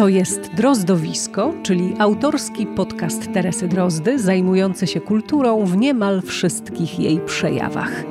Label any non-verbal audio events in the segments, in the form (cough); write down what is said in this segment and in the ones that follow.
To jest Drozdowisko, czyli autorski podcast Teresy Drozdy, zajmujący się kulturą w niemal wszystkich jej przejawach.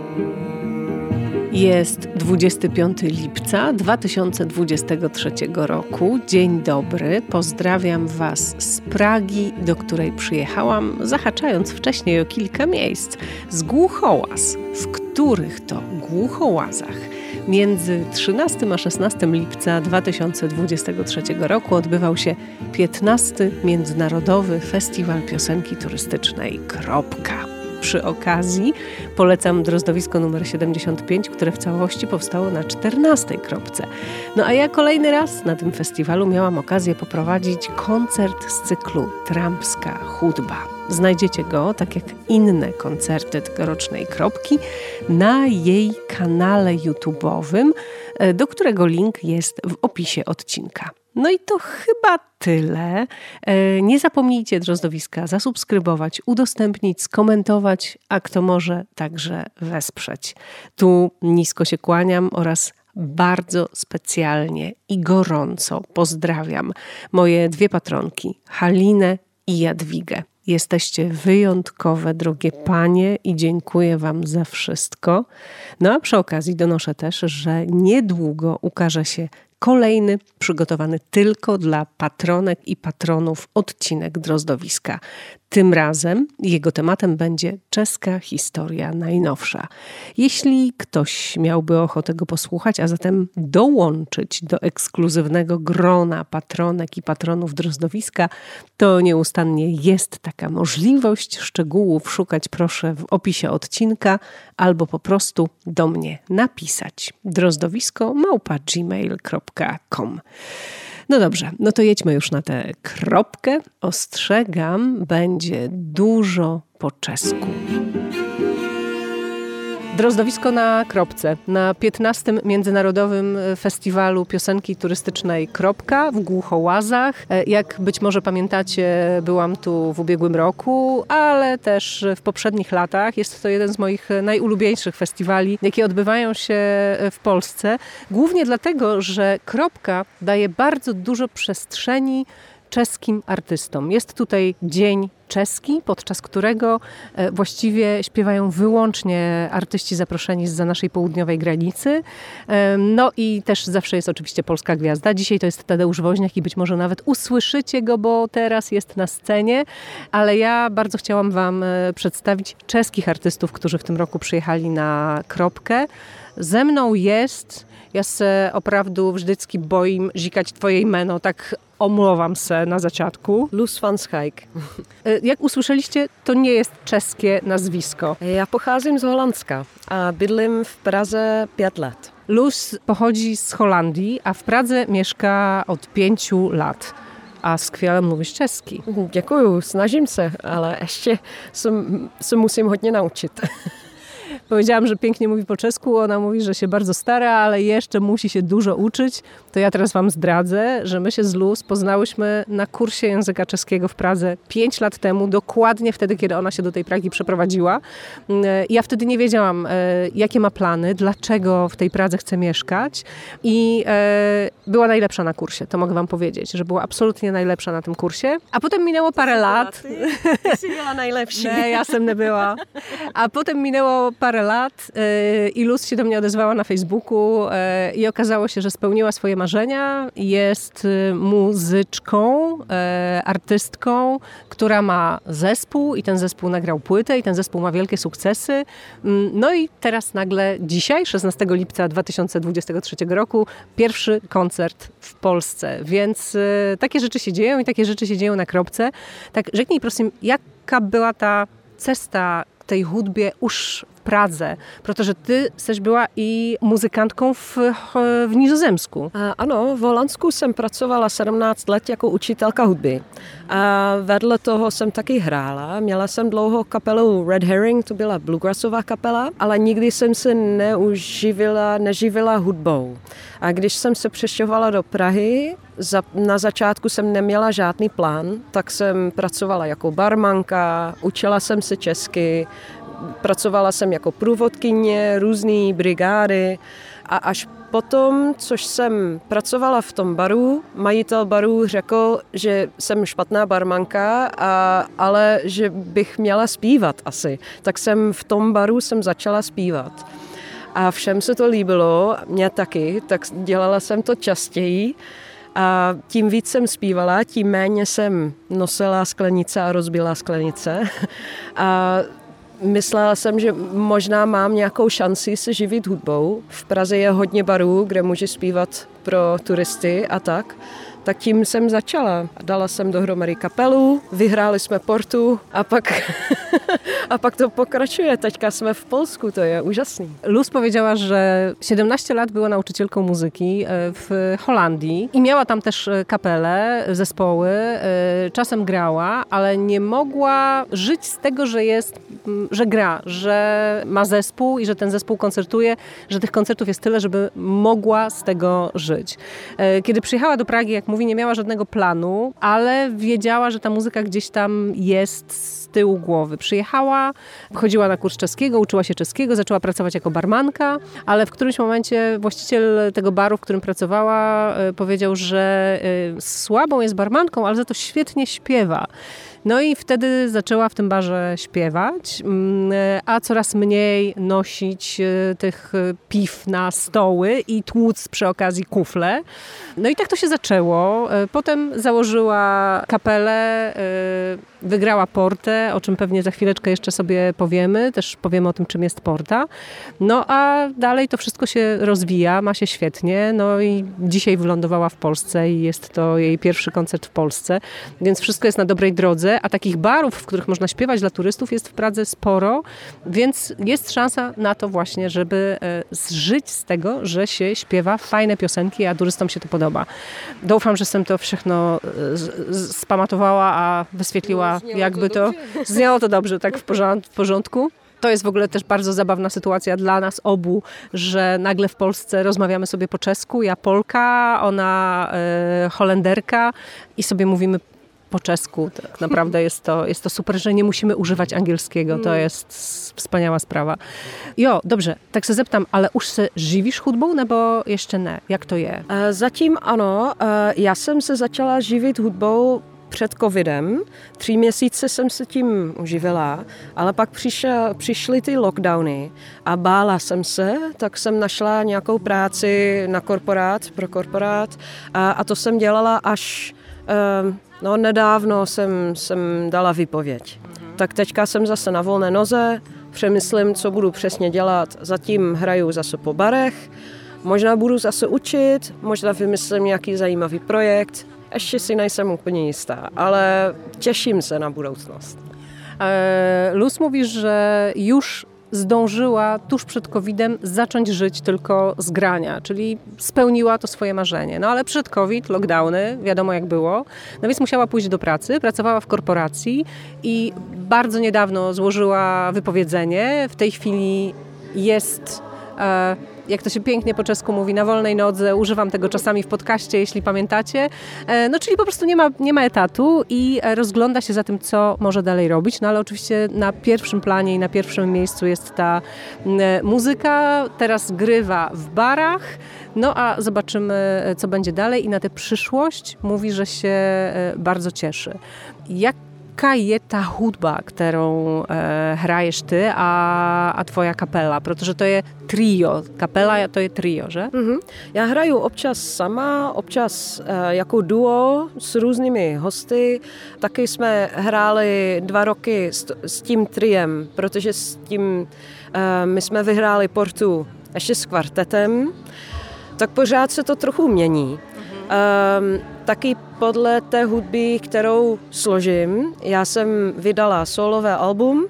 Jest 25 lipca 2023 roku. Dzień dobry. Pozdrawiam Was z Pragi, do której przyjechałam, zahaczając wcześniej o kilka miejsc z Głuchołaz, w których to Głuchołazach między 13 a 16 lipca 2023 roku odbywał się 15. Międzynarodowy Festiwal Piosenki Turystycznej Kropka. Przy okazji polecam drozdowisko numer 75, które w całości powstało na 14 kropce. No a ja kolejny raz na tym festiwalu miałam okazję poprowadzić koncert z cyklu Trampska Chudba. Znajdziecie go, tak jak inne koncerty tegorocznej kropki, na jej kanale YouTube'owym, e, do którego link jest w opisie odcinka. No i to chyba tyle. E, nie zapomnijcie drozdowiska zasubskrybować, udostępnić, skomentować, a kto może także wesprzeć. Tu nisko się kłaniam oraz bardzo specjalnie i gorąco pozdrawiam moje dwie patronki, Halinę i Jadwigę. Jesteście wyjątkowe, drogie panie, i dziękuję Wam za wszystko. No a przy okazji donoszę też, że niedługo ukaże się kolejny przygotowany tylko dla patronek i patronów odcinek Drozdowiska. Tym razem jego tematem będzie czeska historia najnowsza. Jeśli ktoś miałby ochotę go posłuchać, a zatem dołączyć do ekskluzywnego grona patronek i patronów Drozdowiska, to nieustannie jest taka możliwość. Szczegółów szukać proszę w opisie odcinka albo po prostu do mnie napisać. Drozdowisko małpa gmail.com no dobrze, no to jedźmy już na tę kropkę. Ostrzegam, będzie dużo po czesku. Drozdowisko na Kropce, na 15. Międzynarodowym Festiwalu Piosenki Turystycznej Kropka w Głuchołazach. E, jak być może pamiętacie, byłam tu w ubiegłym roku, ale też w poprzednich latach. Jest to jeden z moich najulubieńszych festiwali, jakie odbywają się w Polsce. Głównie dlatego, że Kropka daje bardzo dużo przestrzeni czeskim artystom. Jest tutaj dzień czeski, podczas którego e, właściwie śpiewają wyłącznie artyści zaproszeni z za naszej południowej granicy. No i też zawsze jest oczywiście polska gwiazda. Dzisiaj to jest Tadeusz Woźniak i być może nawet usłyszycie go, bo teraz jest na scenie, ale ja bardzo chciałam Wam e, przedstawić czeskich artystów, którzy w tym roku przyjechali na Kropkę. Ze mną jest ja se opravdu vždycky bojím říkać twoje jméno, tak omlouvám se na začátku. Luz van Schaik. (laughs) E, jak usłyszeliście, to nie jest czeskie nazwisko. Ja pochodzę z Holandska, a bydlím w Pradze 5 lat. Luz pochodzi z Holandii, a w Pradze mieszka od pięciu lat. A skvěle mówisz czeski. Děkuju, snažím se, ale ještě se, se musím hodně naučit. (laughs) Powiedziałam, że pięknie mówi po czesku, ona mówi, że się bardzo stara, ale jeszcze musi się dużo uczyć. To ja teraz wam zdradzę, że my się z Luz poznałyśmy na kursie języka czeskiego w Pradze 5 lat temu, dokładnie wtedy, kiedy ona się do tej Pragi przeprowadziła. Mm, ja wtedy nie wiedziałam, e, jakie ma plany, dlaczego w tej Pradze chce mieszkać i e, była najlepsza na kursie, to mogę wam powiedzieć, że była absolutnie najlepsza na tym kursie. A potem minęło parę lat. Ty była najlepsza. (laughs) Nie, ja sem nie była. A potem minęło parę parę lat y, i Luz się do mnie odezwała na Facebooku y, i okazało się, że spełniła swoje marzenia. Jest y, muzyczką, artystką, która ma zespół i ten zespół nagrał płytę i ten zespół ma wielkie sukcesy. Mm, no i teraz nagle dzisiaj, 16 lipca 2023 roku, pierwszy koncert w Polsce. Więc takie rzeczy się dzieją i takie rzeczy się dzieją na kropce. Tak, rzeknij proszę, jaka była ta cesta tej hudbie już Pradze, protože ty jsi byla i muzykantkou v, v Nizozemsku. Ano, v Holandsku jsem pracovala 17 let jako učitelka hudby. A vedle toho jsem taky hrála. Měla jsem dlouho kapelu Red Herring, to byla bluegrassová kapela, ale nikdy jsem se neuživila, neživila hudbou. A když jsem se přešťovala do Prahy, za, na začátku jsem neměla žádný plán, tak jsem pracovala jako barmanka, učila jsem se česky, pracovala jsem jako průvodkyně, různé brigády A až potom, což jsem pracovala v tom baru, majitel baru řekl, že jsem špatná barmanka, a, ale že bych měla zpívat asi. Tak jsem v tom baru jsem začala zpívat. A všem se to líbilo, mě taky, tak dělala jsem to častěji. A tím víc jsem zpívala, tím méně jsem nosila sklenice a rozbila sklenice. (laughs) A Myslela jsem, že možná mám nějakou šanci se živit hudbou. V Praze je hodně barů, kde může zpívat pro turisty a tak tak tím jsem začala. Dala jsem dohromady kapelu, vyhráli jsme portu a pak, (laughs) a pak to pokračuje. Teďka jsme v Polsku, to je úžasný. Luz powiedziała, że 17 lat była nauczycielką muzyki e, w Holandii i miała tam też e, kapelę, zespoły. E, czasem grała, ale nie mogła żyć z tego, że jest, że gra, że ma zespół i że ten zespół koncertuje, że tych koncertów jest tyle, żeby mogła z tego żyć. Kiedy przyjechała do Pragi, jak mówi, nie miała żadnego planu, ale wiedziała, że ta muzyka gdzieś tam jest z tyłu głowy. Przyjechała, chodziła na kurs czeskiego, uczyła się czeskiego, zaczęła pracować jako barmanka, ale w którymś momencie właściciel tego baru, w którym pracowała, e, powiedział, że e, słabą jest barmanką, ale za to świetnie śpiewa. No i wtedy zaczęła w tym barze śpiewać, mm, a coraz mniej nosić e, tych e, piw na stoły i tłuc przy okazji kufle. No i tak to się zaczęło. E, potem założyła kapelę, wygrała portę, o czym pewnie za chwileczkę jeszcze sobie powiemy. Też powiemy o tym, czym jest porta. No a dalej to wszystko się rozwija, ma się świetnie. No i dzisiaj wylądowała w Polsce i jest to jej pierwszy koncert w Polsce, więc wszystko jest na dobrej drodze a takich barów, w których można śpiewać dla turystów jest w Pradze sporo, więc jest szansa na to właśnie, żeby e, zżyć z tego, że się śpiewa fajne piosenki, a turystom się to podoba. Doufam, że jestem to všechno e, spamatowała, a wyświetliła no, jakby to. (laughs) Zniało to dobrze, tak w porządku. To jest w ogóle też bardzo zabawna sytuacja dla nas obu, że nagle w Polsce rozmawiamy sobie po czesku, ja Polka, ona e, Holenderka i sobie mówimy po czesku. Tak naprawdę jest to, jest to super, że nie musimy używać angielskiego. To jest wspaniała sprawa. Jo, dobrze, tak se zeptam, ale už se živíš hudbou nebo ještě ne? Jak to je? E, zatím ano. E, já jsem se začala živit hudbou před covidem. Tři měsíce jsem se tím uživila, ale pak přišel, přišly ty lockdowny a bála jsem se, tak jsem našla nějakou práci na korporát, pro korporát a, a to jsem dělala až uh, No nedávno jsem, jsem dala výpověď. Mm-hmm. Tak teďka jsem zase na volné noze, přemyslím, co budu přesně dělat. Zatím hraju zase po barech, možná budu zase učit, možná vymyslím nějaký zajímavý projekt. Ještě si nejsem úplně jistá, ale těším se na budoucnost. Luz mówi, że już zdążyła tuż przed COVID-em zacząć żyć tylko z grania, czyli spełniła to swoje marzenie. No ale przed COVID, lockdowny, wiadomo jak było, no więc musiała pójść do pracy, pracowała w korporacji i bardzo niedawno złożyła wypowiedzenie. W tej chwili jest e, jak to się pięknie po czesku mówi, na wolnej nodze. Używam tego czasami w podcaście, jeśli pamiętacie. E, no czyli po prostu nie ma, nie ma etatu i e, rozgląda się za tym, co może dalej robić. No ale oczywiście na pierwszym planie i na pierwszym miejscu jest ta e, muzyka. Teraz grywa w barach. No a zobaczymy, co będzie dalej i na tę przyszłość mówi, że się bardzo cieszy. Jak jaka je ta hudba, którą e, hrajesz ty, a, a twoja kapela? Protože to je trio. Kapela to je trio, že? Mm-hmm. Já hraju občas sama, občas e, jako duo s různými hosty. Taky jsme hráli dva roky s, s tím triem, protože s tím e, my jsme vyhráli portu ještě s kvartetem. Tak pořád se to trochu mění. Um, taky podle té hudby, kterou složím, já jsem vydala solové album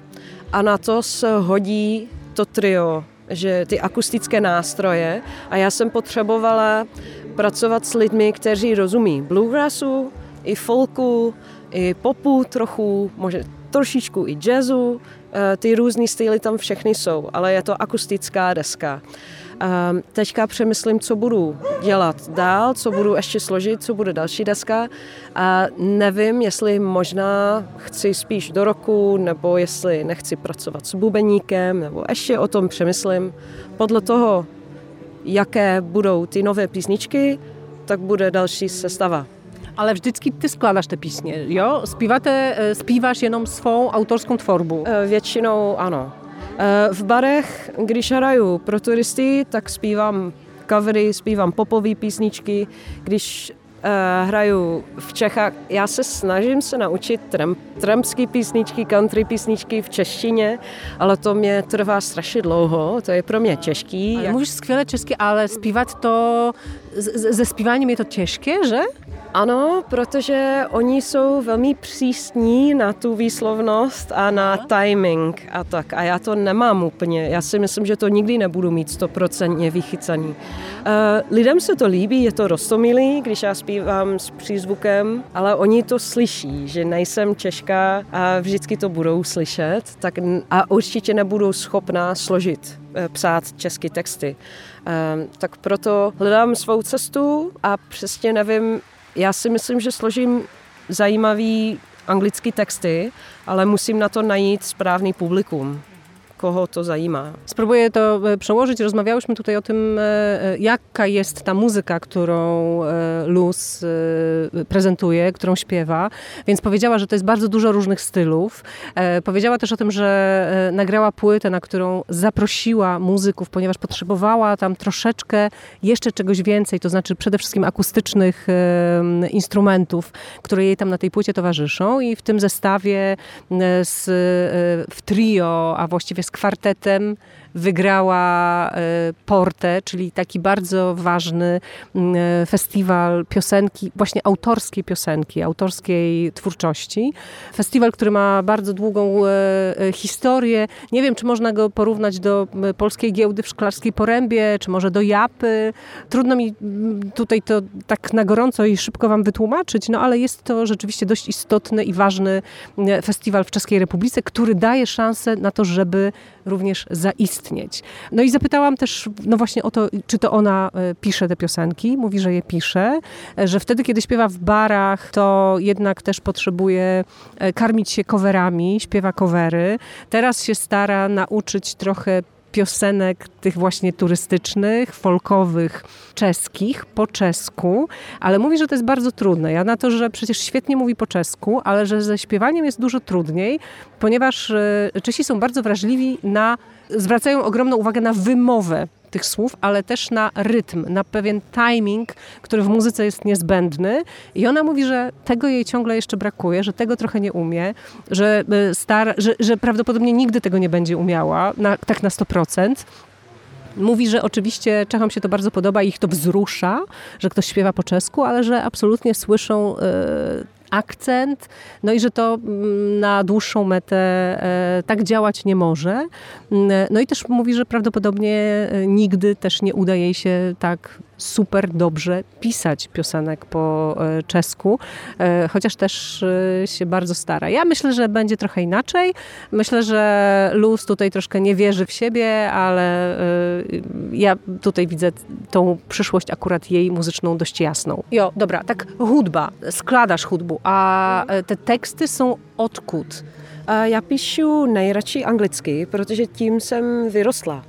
a na to se hodí to trio, že ty akustické nástroje a já jsem potřebovala pracovat s lidmi, kteří rozumí bluegrassu, i folku, i popu trochu, možná trošičku i jazzu, eh, ty různé styly tam všechny jsou, ale je to akustická deska. A teďka přemyslím, co budu dělat dál, co budu ještě složit, co bude další deska a nevím, jestli možná chci spíš do roku, nebo jestli nechci pracovat s bubeníkem, nebo ještě o tom přemyslím. Podle toho jaké budou ty nové písničky, tak bude další sestava. Ale vždycky ty skládáš te písně, jo? Zpíváte, e, zpíváš jenom svou autorskou tvorbu? E, většinou ano. E, v barech, když hraju pro turisty, tak zpívám covery, zpívám popové písničky. Když uh, hraju v Čechách. Já se snažím se naučit tramp, trampské písničky, country písničky v češtině, ale to mě trvá strašně dlouho, to je pro mě těžký. Jak... Mluvíš skvěle česky, ale zpívat to, ze zpíváním je to těžké, že? Ano, protože oni jsou velmi přísní na tu výslovnost a na timing a tak. A já to nemám úplně. Já si myslím, že to nikdy nebudu mít stoprocentně vychycaný. Uh, lidem se to líbí, je to rostomilý, když já zpívám s přízvukem, ale oni to slyší, že nejsem Češka a vždycky to budou slyšet tak a určitě nebudou schopná složit eh, psát české texty. Um, tak proto hledám svou cestu a přesně nevím, já si myslím, že složím zajímavý anglický texty, ale musím na to najít správný publikum kogo to zajíma. Spróbuję to e, przełożyć. Rozmawiałyśmy tutaj o tym, e, e, jaka jest ta muzyka, którą Luz prezentuje, którą śpiewa. Więc powiedziała, że to jest bardzo dużo różnych stylów. Powiedziała też o tym, że nagrała płytę, na którą zaprosiła muzyków, ponieważ potrzebowała tam troszeczkę jeszcze czegoś więcej, to znaczy przede wszystkim akustycznych instrumentów, które jej tam na tej płycie towarzyszą i w tym zestawie z, w trio, a właściwie z kwartetem wygrała e, Portę, czyli taki bardzo ważny e, festiwal piosenki, właśnie autorskiej piosenki, autorskiej twórczości. Festiwal, który ma bardzo długą e, historię. Nie wiem, czy można go porównać do polskiej giełdy w Szklarskiej Porębie, czy może do Japy. Trudno mi tutaj to tak na gorąco i szybko wam wytłumaczyć, no ale jest to rzeczywiście dość istotny i ważny festiwal w Czeskiej Republice, który daje szansę na to, żeby również zaistnieć. No i zapytałam też, no właśnie o to, czy to ona e, pisze te piosenki. Mówi, że je pisze, e, że wtedy, kiedy śpiewa w barach, to jednak też potrzebuje e, karmić się coverami, śpiewa covery. Teraz się stara nauczyć trochę piosenek tych właśnie turystycznych, folkowych, czeskich, po czesku, ale mówi, że to jest bardzo trudne. Ja na to, że przecież świetnie mówi po czesku, ale że ze śpiewaniem jest dużo trudniej, ponieważ e, Czesi są bardzo wrażliwi na, zwracają ogromną uwagę na wymowę tych słów, ale też na rytm, na pewien timing, który w muzyce jest niezbędny. I ona mówi, że tego jej ciągle jeszcze brakuje, że tego trochę nie umie, że, e, star, że, że prawdopodobnie nigdy tego nie będzie umiała, na, tak na 100%. Mówi, że oczywiście Czechom się to bardzo podoba i ich to wzrusza, że ktoś śpiewa po czesku, ale że absolutnie słyszą y, akcent, no i że to mm, na dłuższą metę e, tak działać nie może. Mm, no i też mówi, że prawdopodobnie e, nigdy też nie uda jej się tak super dobrze pisać piosenek po e, czesku, e, chociaż też e, się bardzo stara. Ja myślę, że będzie trochę inaczej. Myślę, że Luz tutaj troszkę nie wierzy w siebie, ale ja tutaj widzę tą przyszłość akurat jej muzyczną dość jasną. Jo, dobra, tak hudba, skladasz hudbu, a te teksty są odkud? Já píšu nejradši anglicky, protože tím jsem vyrostla.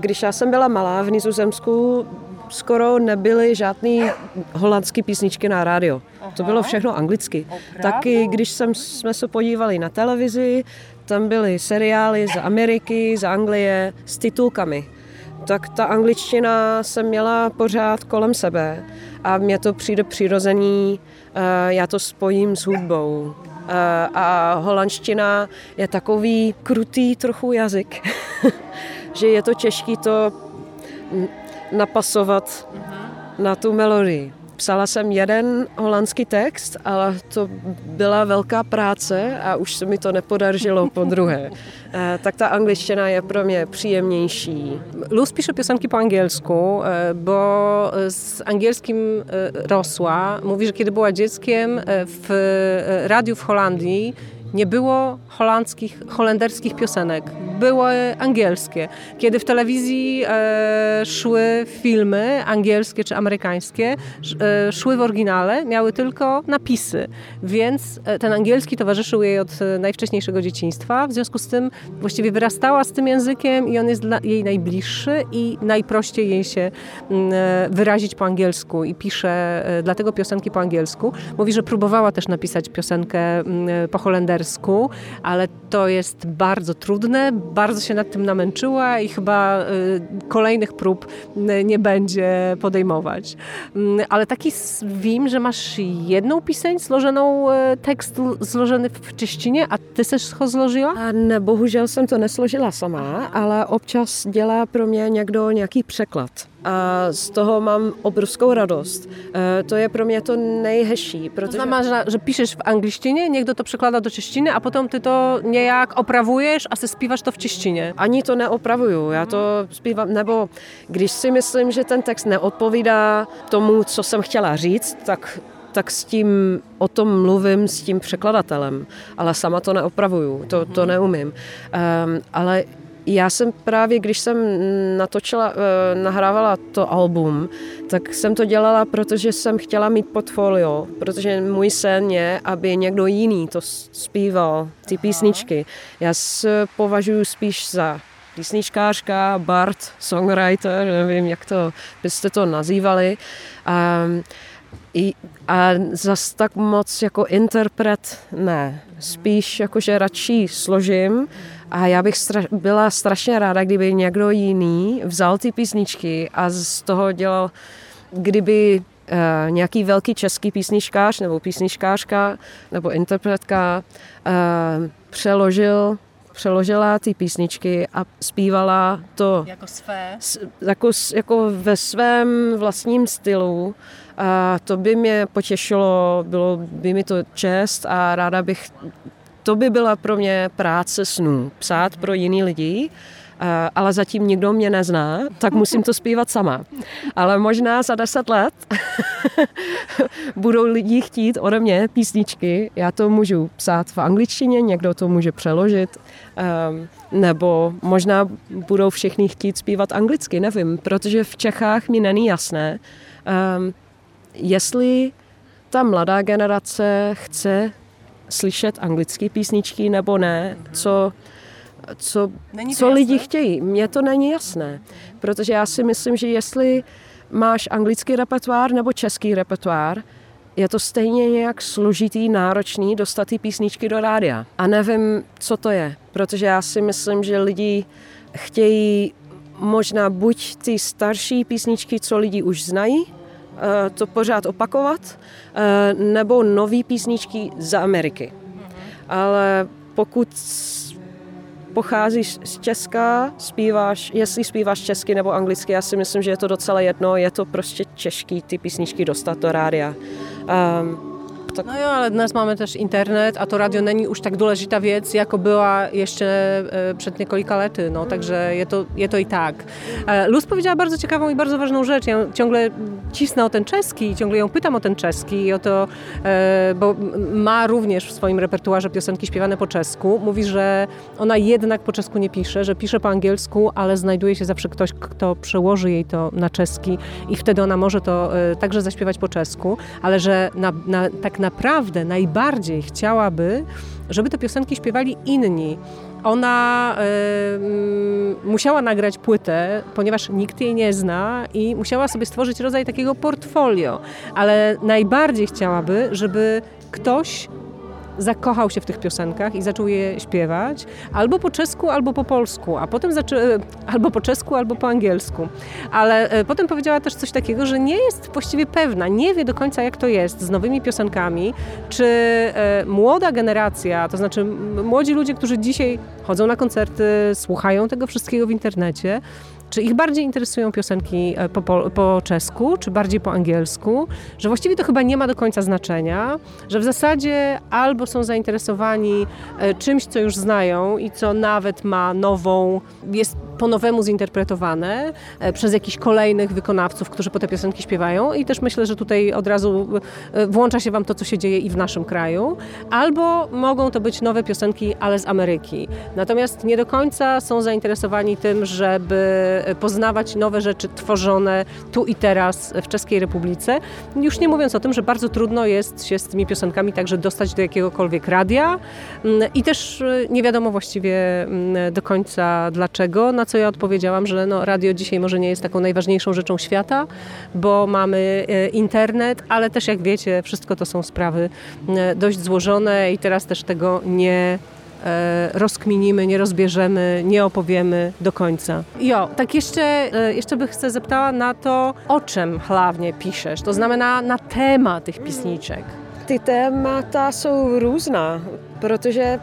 Když já jsem byla malá v Nizozemsku, skoro nebyly žádné holandské písničky na rádio. Aha. To bylo všechno anglicky. Opravdu? Taky když jsem, jsme se podívali na televizi, tam byly seriály z Ameriky, z Anglie s titulkami. Tak ta angličtina jsem měla pořád kolem sebe a mně to přijde přirozený, eh, já to spojím s hudbou. Eh, a holandština je takový krutý trochu jazyk, (laughs) že je to těžké to napasovat na tu melodii. Psala jsem jeden holandský text, ale to byla velká práce a už se mi to nepodařilo po druhé. (laughs) E, tak ta angličtina je pro mě příjemnější. Luz pisze piosenki po angielsku, e, bo z angielskim e, rosła. Mówi, że kiedy była dzieckiem w radiu w Holandii nie było holandzkich, holenderskich piosenek, były angielskie. Kiedy w telewizji e, szły filmy angielskie czy amerykańskie, e, szły w oryginale, miały tylko napisy, więc e, ten angielski towarzyszył jej od e, najwcześniejszego dzieciństwa, w związku z tym właściwie wyrastała z tym językiem i on jest dla jej najbliższy i najprościej jej się mm, e, wyrazić po angielsku. I pisze dlatego piosenki po angielsku. Mówi, że próbowała też napisać piosenkę mm, po holendersku, ale to jest bardzo trudne, bardzo się nad tym namęczyła i chyba kolejnych prób nie będzie podejmować. Mm, ale taki wiem, że masz jedną piseň złożoną, tekst złożony w češtině a ty se ho zložila? A ne, bohužel jsem to nesložila sama, ale občas dělá pro mě někdo nějaký překlad a z toho mám obrovskou radost. E, to je pro mě to nejhezčí. Protože... To znamená, že, píšeš v angličtině, někdo to překládá do češtiny a potom ty to nějak opravuješ a se zpíváš to v češtině. Ani to neopravuju, já to zpívám, nebo když si myslím, že ten text neodpovídá tomu, co jsem chtěla říct, tak tak s tím o tom mluvím s tím překladatelem, ale sama to neopravuju, to, to mhm. neumím. Um, ale já jsem právě, když jsem natočila, uh, nahrávala to album, tak jsem to dělala, protože jsem chtěla mít portfolio, protože můj sen je, aby někdo jiný to zpíval, ty písničky. Já se považuji spíš za písničkářka, bard, songwriter, nevím, jak to byste to nazývali. Um, i, a zas tak moc jako interpret ne. Spíš jakože radši složím a já bych stra- byla strašně ráda, kdyby někdo jiný vzal ty písničky a z toho dělal, kdyby uh, nějaký velký český písničkář nebo písničkářka nebo interpretka uh, přeložil přeložila ty písničky a zpívala to jako, své. S, jako, jako ve svém vlastním stylu a to by mě potěšilo, bylo by mi to čest a ráda bych, to by byla pro mě práce snů, psát pro jiný lidi, ale zatím nikdo mě nezná, tak musím to zpívat sama. Ale možná za deset let (laughs) budou lidi chtít ode mě písničky, já to můžu psát v angličtině, někdo to může přeložit, um, nebo možná budou všichni chtít zpívat anglicky, nevím, protože v Čechách mi není jasné, um, jestli ta mladá generace chce slyšet anglické písničky nebo ne, co, co, co lidi chtějí. Mně to není jasné, protože já si myslím, že jestli máš anglický repertoár nebo český repertoár, je to stejně nějak složitý, náročný dostat ty písničky do rádia. A nevím, co to je, protože já si myslím, že lidi chtějí možná buď ty starší písničky, co lidi už znají, to pořád opakovat, eh, nebo nové písničky z Ameriky. Ale pokud pocházíš z Česka, zpíváš, jestli zpíváš česky nebo anglicky, já si myslím, že je to docela jedno, je to prostě těžký ty písničky dostat do rádia. Um, No jo, ale dnes máme też internet, a to radio není už tak důležitá věc, jako byla ještě e, przed několika lety, no, także je to, je to i tak. E, Luz powiedziała bardzo ciekawą i bardzo ważną rzecz. Ja ciągle cisnę o ten czeski i ciągle ją pytam o ten czeski i o to, e, bo ma również w swoim repertuarze piosenki śpiewane po czesku. Mówi, że ona jednak po czesku nie pisze, że pisze po angielsku, ale znajduje się zawsze ktoś, kto przełoży jej to na czeski i wtedy ona może to także zaśpiewać po czesku, ale że na, na, tak naprawdę najbardziej chciałaby, żeby te piosenki śpiewali inni. Ona y, musiała nagrać płytę, ponieważ nikt jej nie zna i musiała sobie stworzyć rodzaj takiego portfolio, ale najbardziej chciałaby, żeby ktoś zakochał się w tych piosenkach i zaczął je śpiewać albo po czesku, albo po polsku, a potem zaczę... E, albo po czesku, albo po angielsku. Ale e, potem powiedziała też coś takiego, że nie jest właściwie pewna, nie wie do końca jak to jest z nowymi piosenkami, czy e, młoda generacja, to znaczy młodzi ludzie, którzy dzisiaj chodzą na koncerty, słuchają tego wszystkiego w internecie, czy ich bardziej interesują piosenki e, po, po, po, czesku, czy bardziej po angielsku, że właściwie to chyba nie ma do końca znaczenia, że w zasadzie albo są zainteresowani e, czymś, co już znają i co nawet ma nową, jest po nowemu zinterpretowane e, przez jakichś kolejnych wykonawców, którzy po te piosenki śpiewają i też myślę, że tutaj od razu e, włącza się Wam to, co się dzieje i w naszym kraju. Albo mogą to być nowe piosenki, ale z Ameryki. Natomiast nie do końca są zainteresowani tym, żeby poznawać nowe rzeczy tworzone tu i teraz w Czeskiej Republice. Już nie mówiąc o tym, że bardzo trudno jest się z tymi piosenkami także dostać do jakiegokolwiek radia mm, i też e, nie wiadomo właściwie mm, do końca dlaczego, na co ja odpowiedziałam, że no, radio dzisiaj może nie jest taką najważniejszą rzeczą świata, bo mamy e, internet, ale też jak wiecie, wszystko to są sprawy mm, dość złożone i teraz też tego nie e, rozkminimy, nie rozbierzemy, nie opowiemy do końca. Jo, tak jeszcze, jeszcze bych chcę zapytała na to, o czym hlavně piszesz, to znamená na téma tych pisniczek ty témata jsou různá, protože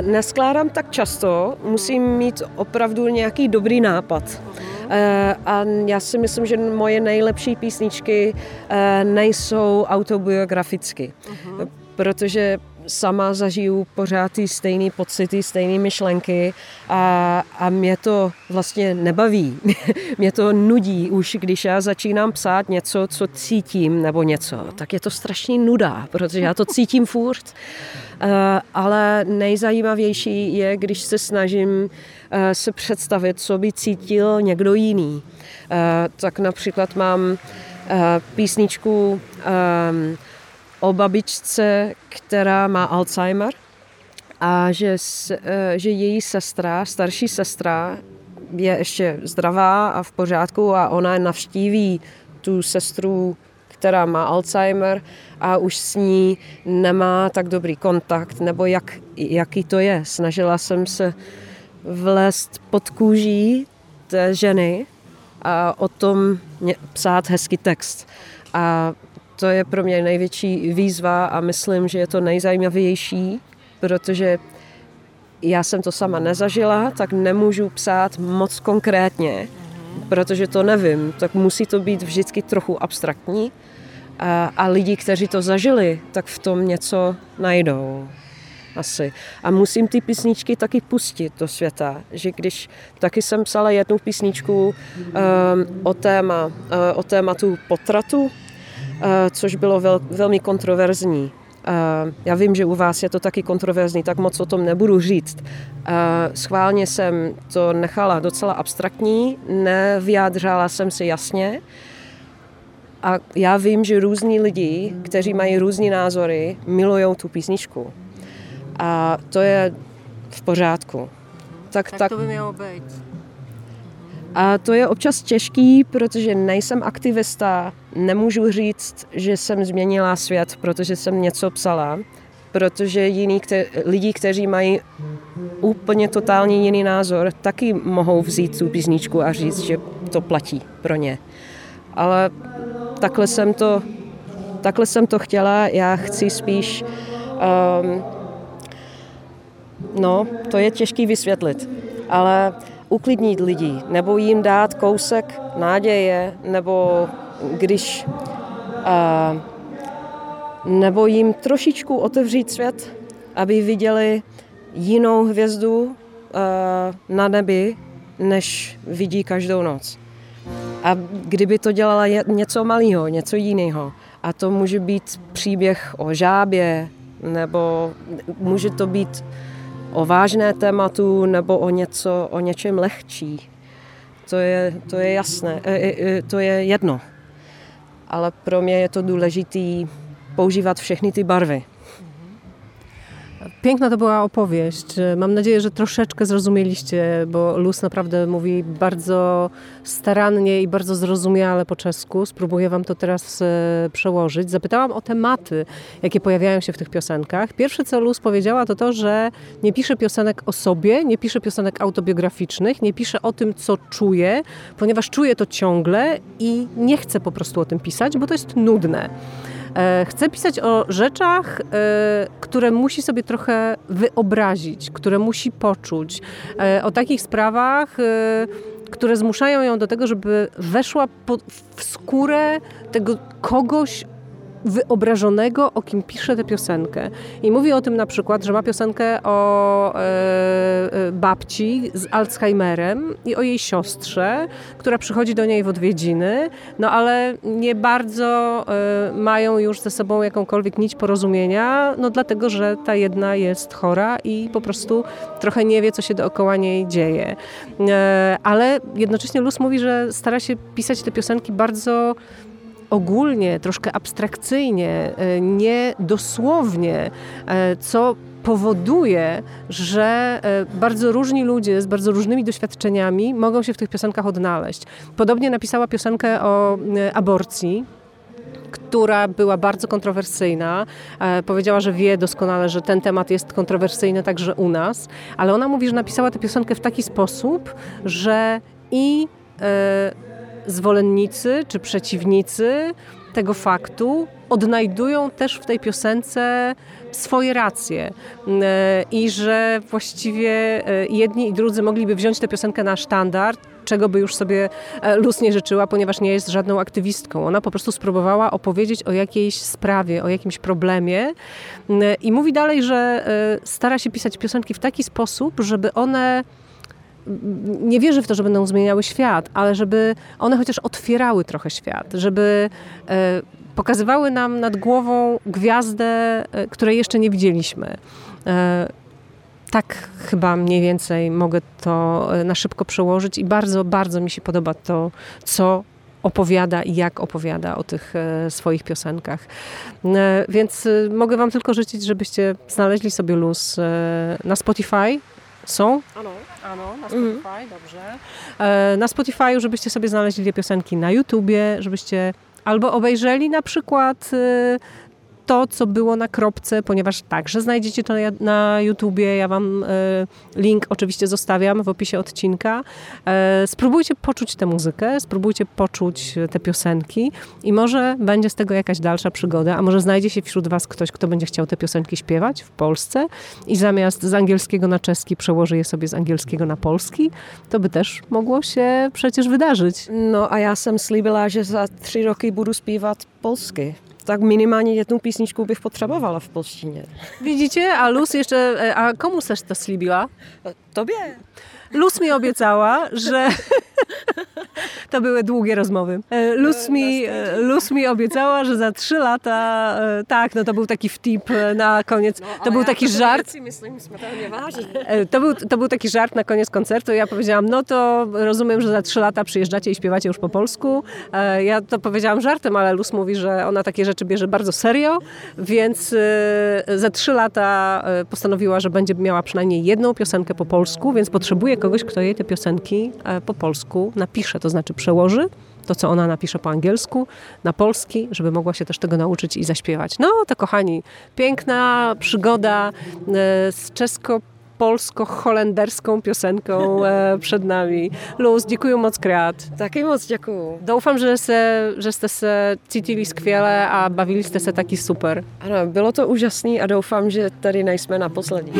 neskládám tak často, musím mít opravdu nějaký dobrý nápad. Uh, a já si myslím, že moje nejlepší písničky uh, nejsou autobiograficky, uh-huh. protože sama zažiju pořád ty stejné pocity, stejné myšlenky a, a mě to vlastně nebaví. (laughs) mě to nudí už, když já začínám psát něco, co cítím nebo něco, tak je to strašně nuda, protože já to cítím (laughs) furt. Uh, ale nejzajímavější je, když se snažím uh, se představit, co by cítil někdo jiný. Uh, tak například mám písničku um, o babičce, která má Alzheimer a že, eh, že její sestra, starší sestra, je ještě zdravá a v pořádku a ona navštíví tu sestru, která má Alzheimer a už s ní nemá tak dobrý kontakt, nebo jak, jaký to je. Snažila jsem se vlézt pod kůží té ženy a o tom psát hezký text. A to je pro mě největší výzva a myslím, že je to nejzajímavější, protože já jsem to sama nezažila, tak nemůžu psát moc konkrétně, protože to nevím, tak musí to být vždycky trochu abstraktní a, a lidi, kteří to zažili, tak v tom něco najdou. Asi. A musím ty písničky taky pustit do světa, že když taky jsem psala jednu písničku um, o, téma, uh, o tématu potratu, což bylo vel, velmi kontroverzní. Eh, já vím, že u vás je to taky kontroverzní, tak moc o tom nebudu říct. Eh, schválně jsem to nechala docela abstraktní, nevyjádřala jsem si jasně. A já vím, že různí lidi, kteří mají různé názory, milují tu písničku. A to je v pořádku. Tak, tak, tak to by mělo být. A to je občas těžký, protože nejsem aktivista, nemůžu říct, že jsem změnila svět, protože jsem něco psala, protože jiní kte- lidi, kteří mají úplně totálně jiný názor, taky mohou vzít tu písničku a říct, že to platí pro ně. Ale takhle jsem to, takhle jsem to chtěla, já chci spíš um, no, to je těžký vysvětlit, ale uklidnit lidi, nebo jim dát kousek náděje, nebo když a, nebo jim trošičku otevřít svět, aby viděli jinou hvězdu na nebi, než vidí každou noc. A kdyby to dělala něco malého, něco jiného, a to může být příběh o žábě, nebo může to být o vážné tématu nebo o, něco, o něčem lehčí. To je, to je jasné, e, e, e, to je jedno. Ale pro mě je to důležité používat všechny ty barvy. Piękna to była opowieść. Mam nadzieję, że troszeczkę zrozumieliście, bo Luz naprawdę mówi bardzo starannie i bardzo zrozumiale po czesku. Spróbuję Wam to teraz e, przełożyć. Zapytałam o tematy, jakie pojawiają się w tych piosenkach. Pierwsze, co Luz powiedziała, to to, że nie pisze piosenek o sobie, nie pisze piosenek autobiograficznych, nie pisze o tym, co czuje, ponieważ czuje to ciągle i nie chce po prostu o tym pisać, bo to jest nudne. E, chcę pisać o rzeczach, e, które musi sobie trochę wyobrazić, które musi poczuć. E, o takich sprawach, które zmuszają ją do tego, żeby weszła w skórę tego kogoś, wyobrażonego, o kim pisze tę piosenkę. I mówi o tym na przykład, że ma piosenkę o e, e, babci z Alzheimerem i o jej siostrze, która przychodzi do niej w odwiedziny, no ale nie bardzo e, mają już ze sobą jakąkolwiek nić porozumienia, no dlatego, że ta jedna jest chora i po prostu trochę nie wie, co się dookoła niej dzieje. Ale jednocześnie Luz mówi, że stara się pisać te piosenki bardzo ogólnie, troszkę abstrakcyjnie, e, nie dosłownie, e, co powoduje, że e, bardzo różni ludzie z bardzo różnymi doświadczeniami mogą się w tych piosenkach odnaleźć. Podobnie napisała piosenkę o aborcji, która była bardzo kontrowersyjna. powiedziała, że wie doskonale, że ten temat jest kontrowersyjny także u nas, ale ona mówi, że napisała tę piosenkę w taki sposób, że i zwolennicy czy przeciwnicy tego faktu odnajdują też w tej piosence swoje racje e, i że właściwie e, jedni i drudzy mogliby wziąć tę piosenkę na sztandard, czego by już sobie e, Luz nie życzyła, ponieważ nie jest żadną aktywistką. Ona po prostu spróbowała opowiedzieć o jakiejś sprawie, o jakimś problemie i mówi dalej, że stara się pisać piosenki w taki sposób, żeby one nie wierzę w to, że będą zmieniały świat, ale żeby one chociaż otwierały trochę świat, żeby e, pokazywały nam nad głową gwiazdę, e, której jeszcze nie widzieliśmy. E, tak chyba mniej więcej mogę to na szybko przełożyć i bardzo, bardzo mi się podoba to, co opowiada i jak opowiada o tych swoich piosenkach. Więc mogę Wam tylko życzyć, żebyście znaleźli sobie luz na Spotify. Są? Ano. Ano, na mhm. Spotify, mm. dobrze. E, na Spotify, żebyście sobie znaleźli te piosenki na YouTubie, żebyście albo obejrzeli na przykład y, to, co było na kropce, ponieważ także znajdziecie to na YouTubie. Ja Wam e, link oczywiście zostawiam w opisie odcinka. E, spróbujcie poczuć tę muzykę, spróbujcie poczuć te piosenki i może będzie z tego jakaś dalsza przygoda, a może znajdzie się wśród Was ktoś, kto będzie chciał te piosenki śpiewać w Polsce i zamiast z angielskiego na czeski przełoży je sobie z angielskiego na polski, to by też mogło się przecież wydarzyć. No a ja jsem slíbila, že za tři roky budu zpívat polsky tak minimálně jedną písničku bych potřebovala v polštině. Widzicie? A Luz jeszcze, e, a komu też to slíbila? Tobie. Luz mi obiecała, że (laughs) to były długie rozmowy. E, Luz mi, e, Luz mi obiecała, że za trzy lata, e, tak, no to był taki wtip na koniec, no, to był taki żart. To był, to był taki żart na koniec koncertu. Ja powiedziałam, no to rozumiem, że za trzy lata przyjeżdżacie i śpiewacie już po polsku. Ja to powiedziałam żartem, ale Luz mówi, że ona takie rzeczy bierze bardzo serio, więc za trzy lata postanowiła, że będzie miała przynajmniej jedną piosenkę po polsku, więc potrzebuje kogoś, kto jej te piosenki e, po polsku napisze, to znaczy przełoży to, co ona napisze po angielsku, na polski, żeby mogła się też tego nauczyć i zaśpiewać. No to kochani, piękna przygoda e, z czesko polsko-holenderską piosenką e, przed nami. Luz, dziękuję moc krát. Taky moc dziękuję. Doufám, że se, že jste se cítili skvěle a bavili jste se taky super. Ano, bylo to úžasné a doufám, že tady nejsme naposledy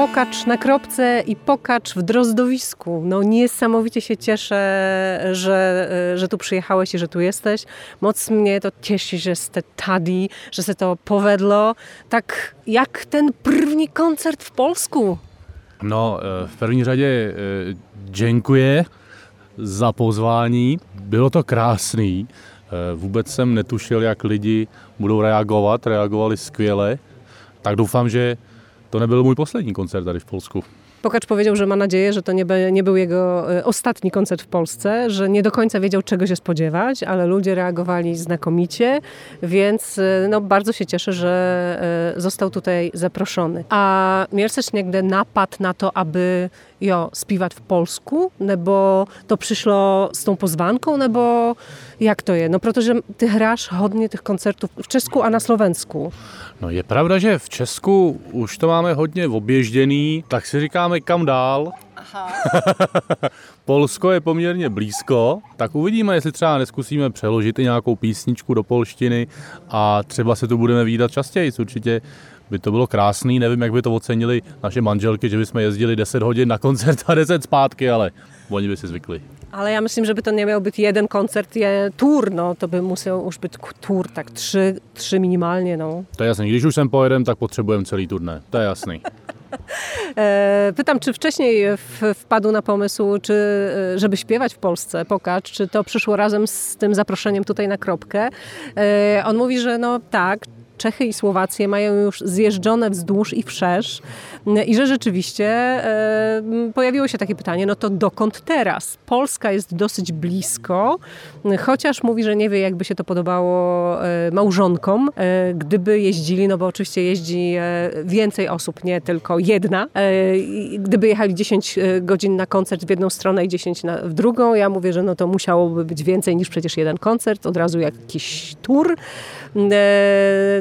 pokacz na kropce i pokacz w drozdowisku. No niesamowicie się cieszę, że, że tu przyjechałeś i że tu jesteś. Moc mnie to cieszy, że ste tady, że se to povedlo. Tak jak ten první koncert w Polsku? No, e, v první řadě e, děkuji za pozvání. Bylo to krásný. E, vůbec jsem netušil, jak lidi budou reagovat. Reagovali skvěle. Tak doufám, že to nebyl mój posledni koncert tady v Polsku. Pokacz powiedział, że ma nadzieję, że to nie, be, nie był jego e, ostatni koncert w Polsce, że nie do końca wiedział, czego się spodziewać, ale ludzie reagowali znakomicie, więc e, no, bardzo się cieszę, że e, został tutaj zaproszony. A Mierce Śniegde napadł na to, aby jo, zpívat v Polsku, nebo to přišlo s tou pozvánkou, nebo jak to je? No protože ty hráš hodně těch koncertů v Česku a na Slovensku. No je pravda, že v Česku už to máme hodně oběžděný, tak si říkáme kam dál. Aha. (laughs) Polsko je poměrně blízko, tak uvidíme, jestli třeba neskusíme přeložit i nějakou písničku do polštiny a třeba se tu budeme výdat častěji. Určitě by to bylo krásný, nevím, jak by to ocenili naše manželky, že bychom jezdili 10 hodin na koncert a 10 zpátky, ale oni by si zvykli. Ale ja myślę, żeby to nie miał być jeden koncert, je tour, no to by musiał już być tour, tak trzy, trzy minimalnie, no. To je jasný, když už sem pojedem, tak potřebujeme celý turné, to je jasný. Pytam, czy wcześniej wpadł na pomysł, czy, żeby śpiewać w Polsce, Pokacz, czy to przyszło razem z tym zaproszeniem tutaj na kropkę? E, on mówi, że no tak, Czechy i Słowację mają już zjeżdżone wzdłuż i wszerz i że rzeczywiście e, pojawiło się takie pytanie, no to dokąd teraz? Polska jest dosyć blisko, chociaż mówi, że nie wie, jakby się to podobało e, małżonkom, e, gdyby jeździli, no bo oczywiście jeździ więcej osób, nie tylko jedna. Gdyby jechali 10 e, godzin na koncert w jedną stronę i 10 na, w drugą, ja mówię, że no to musiałoby być więcej niż przecież jeden koncert, od razu jakiś tour.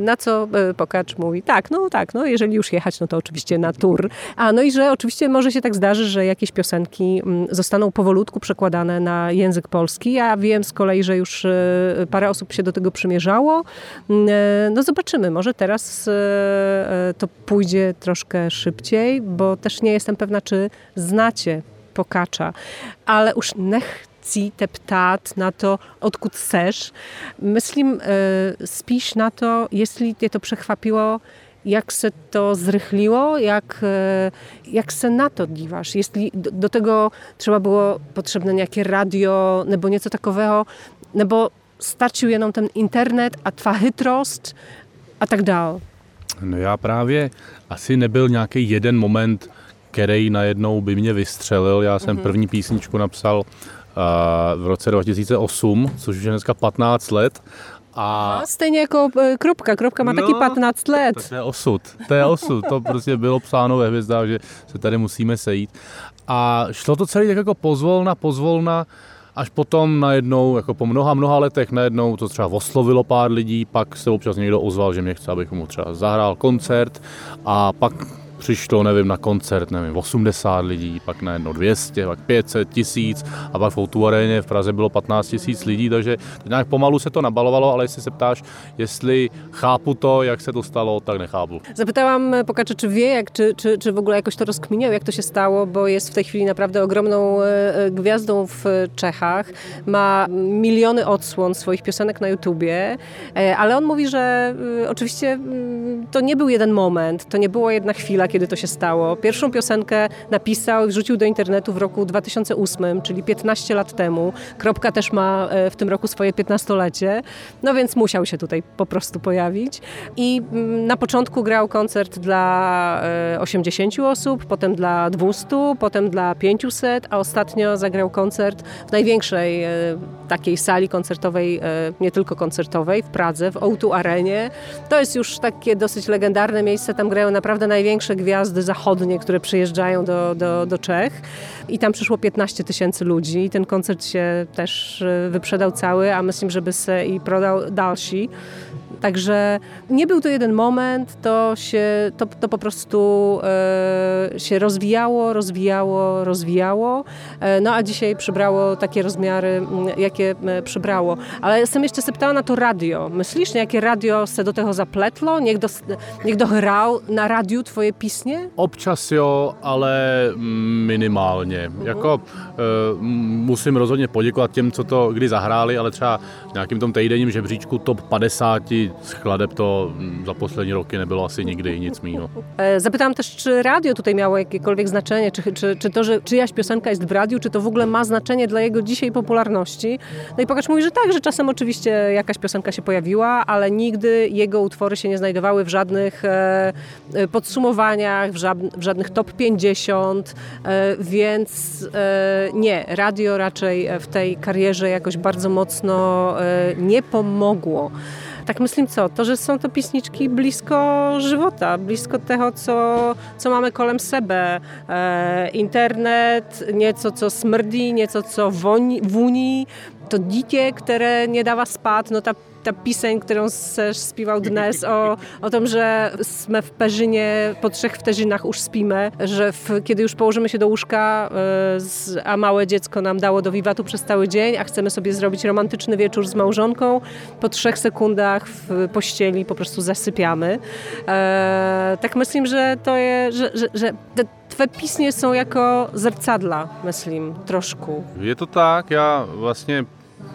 Na co Pokacz mówi, tak, no tak, no jeżeli już jechać, no to oczywiście na tour. A no i że oczywiście może się tak zdarzy, że jakieś piosenki mm, zostaną powolutku przekładane na język polski. Ja wiem z kolei, że już e, parę osób się do tego przymierzało. Mm, e, no zobaczymy, może teraz e, to pójdzie troszkę szybciej, bo też nie jestem pewna, czy znacie Pokacza, ale już nechci teptat na to, odkud seš. Myslím, spíš na to, jestli je to przechwapiło jak se to zrychliło, jak, e, jak se na to díváš? Jeśli do, do tego trzeba było potrzebne nějaké radio nebo něco takového, nebo stačil jenom ten internet a tvá chytrost a tak dál? No já právě asi nebyl nějaký jeden moment, který najednou by mě vystřelil. Já jsem mm-hmm. první písničku napsal uh, v roce 2008, což už je dneska 15 let a... Stejně jako e, Kropka. Kropka má no, taky 15 let. To je osud. To je osud. To prostě bylo psáno ve hvězdách, že se tady musíme sejít. A šlo to celý tak jako pozvolna, pozvolna, až potom najednou, jako po mnoha, mnoha letech najednou to třeba oslovilo pár lidí, pak se občas někdo ozval, že mě chce, abych mu třeba zahrál koncert a pak přišlo, nevím, na koncert, nevím, 80 lidí, pak najednou 200, pak 500, tisíc a pak v Outu aréně v Praze bylo 15 tisíc lidí, takže nějak pomalu se to nabalovalo, ale jestli se ptáš, jestli chápu to, jak se to stalo, tak nechápu. Zapytałam Pokacza, czy wie, jak, czy, czy, czy w ogóle jakoś to rozkminiał, jak to się stało, bo jest w tej chwili naprawdę ogromną e, e, gwiazdą w Czechach. Ma miliony odsłon swoich piosenek na YouTubie, e, ale on mówi, że oczywiście mm, to nie był jeden moment, to nie była jedna chwila, kiedy to się stało. Pierwszą piosenkę napisał i wrzucił do internetu w roku 2008, czyli 15 lat temu. Kropka też ma e, w tym roku swoje 15-lecie, no więc musiał się tutaj po prostu pojawić. I mm, na początku grał koncert dla 80 e, osób, potem dla 200, potem dla 500, a ostatnio zagrał koncert w największej e, takiej sali koncertowej, nie tylko koncertowej, w Pradze, w O2 Arenie. To jest już takie dosyć legendarne miejsce, tam grają naprawdę największe gwiazdy zachodnie, które przyjeżdżają do, do, do Czech i tam przyszło 15 tysięcy ludzi. Ten koncert się też e, wyprzedał cały, a myślę, żeby se i prodał dalszy. Także nie był to jeden moment, to, się, to, to po prostu e, się rozwijało, rozwijało, rozwijało, e, no a dzisiaj przybrało takie rozmiary, jakie przybrało. Ale jestem jeszcze się pytała na to radio. Myślisz, jakie radio se do tego zapletlo? Niech, do, niech dohrał na radiu twoje pisnie? Občas jo, ale minimálně. Uh-huh. Jako e, musím rozhodně poděkovat těm, co to kdy zahráli, ale třeba v nějakým tom týdenním žebříčku top 50 skladeb to za poslední roky nebylo asi nikdy nic mýho. E, zapytałam też, czy radio tutaj miało jakiekolwiek znaczenie, czy, czy, czy to, że czyjaś piosenka jest w radiu, czy to w ogóle ma znaczenie dla jego dzisiaj popularności. No i Pokacz mówi, że tak, że czasem oczywiście jakaś piosenka się pojawiła, ale nigdy jego utwory się nie znajdowały w żadnych e, e podsumowaniach, w, ża w, żadnych top 50, e, więc nie, radio raczej w tej karierze jakoś bardzo mocno nie pomogło tak myślę co, to, że są to pisniczki blisko żywota, blisko tego, co, co mamy kolem sebe. E, internet, nieco co smrdzi, nieco co woni, wuni, to dzikie, które nie dawa spad, no ta ta pieseň, którą też śpiewał dnes o, o tym, że sme w Perzynie, po trzech wterzynach już spimy, że w, kiedy już położymy się do łóżka, y, z, a małe dziecko nam dało do wiwatu przez cały dzień, a chcemy sobie zrobić romantyczny wieczór z małżonką, po trzech sekundach w pościeli po prostu zasypiamy. E, tak myślę, że to jest, że, że, że te twe pisnie są jako zrcadla, myślę, troszkę. Je to tak, já vlastně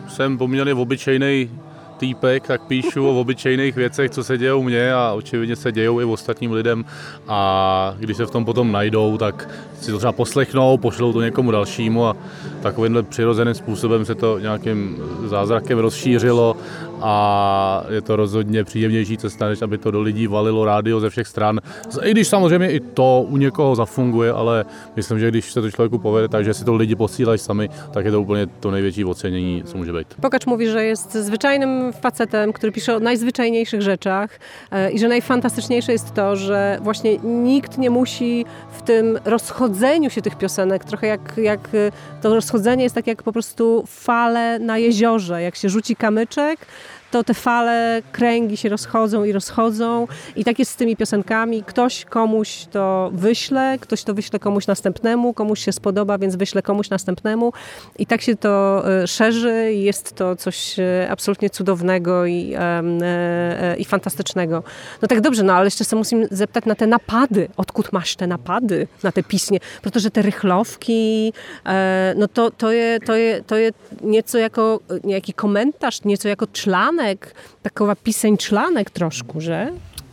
jsem poměrně obyčejný týpek, tak píšu o obyčejných věcech, co se dějou mně a očividně se dějou i ostatním lidem. A když se v tom potom najdou, tak si to třeba poslechnou, pošlou to někomu dalšímu a takovýmhle přirozeným způsobem se to nějakým zázrakem rozšířilo a je to rozhodně příjemnější cesta, než aby to do lidí valilo rádio ze všech stran. I když samozřejmě i to u někoho zafunguje, ale myslím, že když se to člověku povede tak, že si to lidi posílají sami, tak je to úplně to největší ocenění, co může být. Pokacz mówi, że jest zwyczajnym facetem, który pisze o najzwyczajniejszych rzeczach e, i że najfantastyczniejsze jest to, że właśnie nikt nie musi w tym się tych piosenek, trochę jak, jak to rozchodzenie jest tak jak po prostu fale na jeziorze, jak się rzuci kamyczek, to te fale, kręgi się rozchodzą i rozchodzą. I tak jest z tymi piosenkami. Ktoś komuś to wyśle, ktoś to wyśle komuś następnemu, komuś się spodoba, więc wyśle komuś następnemu. I tak się to e, szerzy i jest to coś e, absolutnie cudownego i, e, i fantastycznego. No tak dobrze, no ale jeszcze sobie musimy zapytać na te napady. Odkąd masz te napady na te pisnie? Protože te rychlowki, no to, to, je, to, je, to je nieco jako niejaki komentarz, nieco jako czlanek článek, taková píseň článek trošku, že?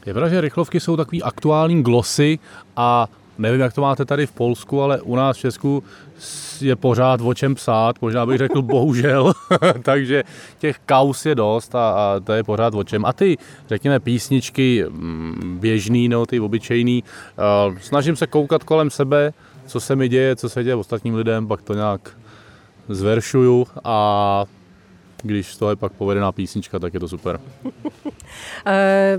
Je pravda, že rychlovky jsou takový aktuální glosy a nevím, jak to máte tady v Polsku, ale u nás v Česku je pořád o čem psát, možná bych řekl bohužel, (laughs) takže těch kaus je dost a, a to je pořád o čem. A ty, řekněme, písničky mm, běžný, no, ty obyčejný, uh, snažím se koukat kolem sebe, co se mi děje, co se děje ostatním lidem, pak to nějak zveršuju a když toho je pak povedená písnička, tak je to super. E,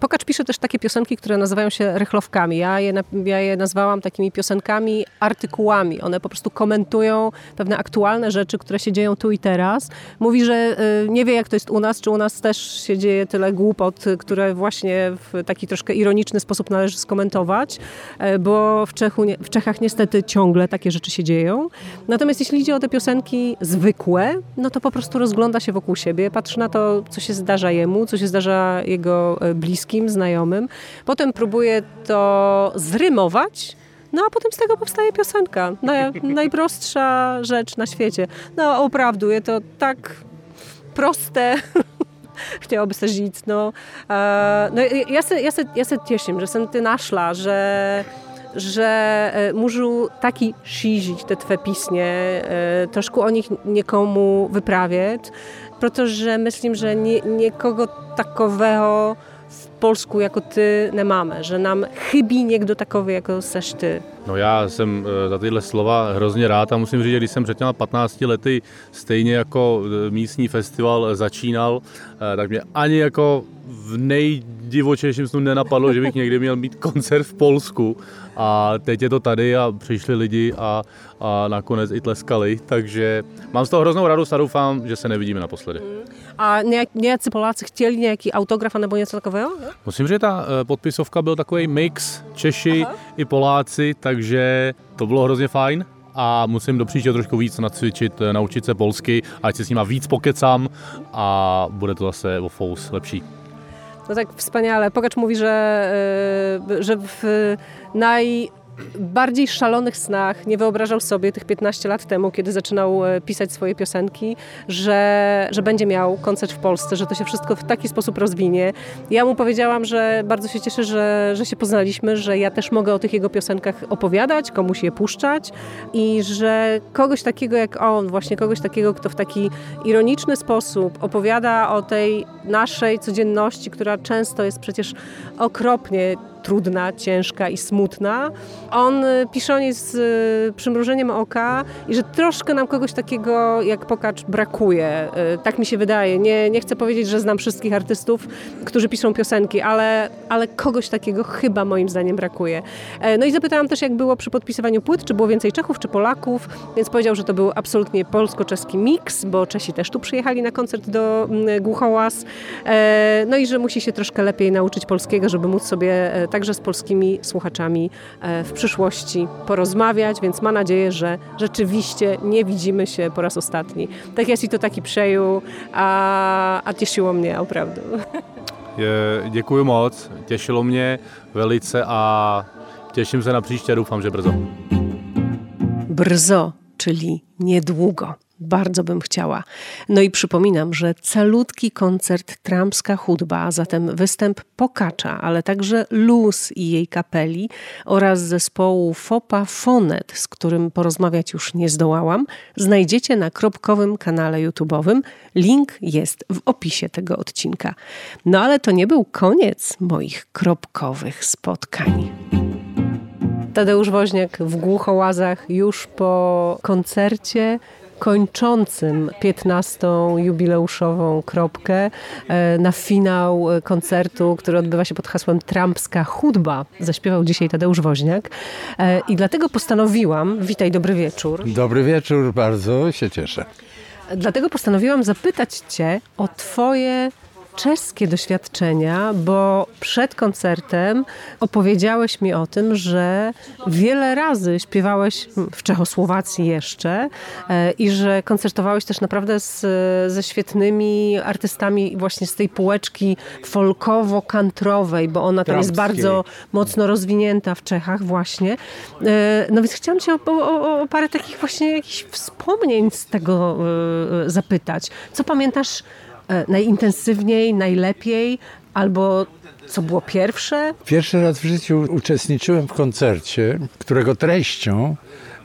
Pokacz pisze też takie piosenki, które nazywają się rychlowkami. Ja je, ja je nazwałam takimi piosenkami, artykułami. One po prostu komentują pewne aktualne rzeczy, które się dzieją tu i teraz. Mówi, że e, nie wie, jak to jest u nas, czy u nas też się dzieje tyle głupot, które właśnie w taki troszkę ironiczny sposób należy skomentować, e, bo w, Czechu, w Czechach niestety ciągle takie rzeczy się dzieją. Natomiast jeśli idzie o te piosenki zwykłe, no to po prostu rozgląda się wokół siebie, patrzy na to, co się zdarza jemu, co się zdarza jego e, bliskim, znajomym. Potem próbuje to zrymować, no a potem z tego powstaje piosenka. (laughs) najprostsza rzecz na świecie. No opravdu, je to tak proste. (laughs) Chciałoby się żyć. No, e, no ja się, ja, się, ja cieszę, że jsem ty našla, że że e, můžu taky šířit te twe pisnie, troszkę o nich niekomu wyprawiać, protože myslím, że nie, nikogo takowego w Polsku jako ty nemáme, že nám chybí někdo takový, jako seš ty. No já jsem e, za tyhle slova hrozně rád a musím říct, že když jsem před těma 15 lety stejně jako e, místní festival začínal, tak mě ani jako v nejdivočejším snu nenapadlo, že bych někdy měl mít koncert v Polsku a teď je to tady a přišli lidi a, a nakonec i tleskali, takže mám z toho hroznou radost a doufám, že se nevidíme naposledy. A nějací Poláci chtěli nějaký autograf nebo něco takového? Musím říct, že ta e, podpisovka byl takový mix Češi Aha. i Poláci, takže to bylo hrozně fajn a musím do příště trošku víc nacvičit, e, naučit se polsky, ať se s nima víc pokecám a bude to zase o fous lepší. No tak wspaniale. Pogacz mówi, że, że w naj bardziej szalonych snach nie wyobrażał sobie tych 15 lat temu, kiedy zaczynał e, pisać swoje piosenki, że, że będzie miał koncert w Polsce, że to się wszystko w taki sposób rozwinie. Ja mu powiedziałam, że bardzo się cieszę, że, że się poznaliśmy, że ja też mogę o tych jego piosenkach opowiadać, komuś je puszczać i że kogoś takiego jak on, właśnie kogoś takiego, kto w taki ironiczny sposób opowiada o tej naszej codzienności, która często jest przecież okropnie trudna, ciężka i smutna. On y, pisze o niej z y, przymrużeniem oka i że troszkę nam kogoś takiego jak Pokacz brakuje. Y, tak mi się wydaje. Nie, nie chcę powiedzieć, że znam wszystkich artystów, którzy piszą piosenki, ale, ale kogoś takiego chyba moim zdaniem brakuje. E, no i zapytałam też, jak było przy podpisywaniu płyt, czy było więcej Czechów, czy Polaków, więc powiedział, że to był absolutnie polsko-czeski miks, bo Czesi też tu przyjechali na koncert do mm, Głuchołaz. E, no i że musi się troszkę lepiej nauczyć polskiego, żeby móc sobie e, także z polskimi słuchaczami w przyszłości porozmawiać, więc ma nadzieję, że rzeczywiście nie widzimy się po raz ostatni. Tak jest i to taki przeju, a, a cieszyło mnie, naprawdę. (laughs) Děkuji moc, těšilo mě velice a těším se na příště, doufám, že brzo. Brzo, czyli niedługo. Bardzo bym chciała. No i przypominam, że calutki koncert Trampska Chudba, a zatem występ Pokacza, ale także Luz i jej kapeli oraz zespołu Fopa Fonet, z którym porozmawiać już nie zdołałam, znajdziecie na kropkowym kanale YouTube'owym. Link jest w opisie tego odcinka. No ale to nie był koniec moich kropkowych spotkań. Tadeusz Woźniak w Głuchołazach już po koncercie kończącym 15. jubileuszową kropkę e, na finał koncertu, który odbywa się pod hasłem Trumpska Chudba. Zaśpiewał dzisiaj Tadeusz Woźniak. E, I dlatego postanowiłam, witaj, dobry wieczór. Dobry wieczór, bardzo się cieszę. Dlatego postanowiłam zapytać Cię o Twoje czeskie doświadczenia, bo przed koncertem opowiedziałeś mi o tym, że wiele razy śpiewałeś w Czechosłowacji jeszcze e, i że koncertowałeś też naprawdę z, ze świetnymi artystami właśnie z tej półeczki folkowo-kantrowej, bo ona tam jest bardzo mocno rozwinięta w Czechach właśnie. E, no więc chciałam cię o, o, o parę takich właśnie jakichś wspomnień z tego e, zapytać. Co pamiętasz najintensywniej, najlepiej, albo co było pierwsze? Pierwszy raz w życiu uczestniczyłem w koncercie, którego treścią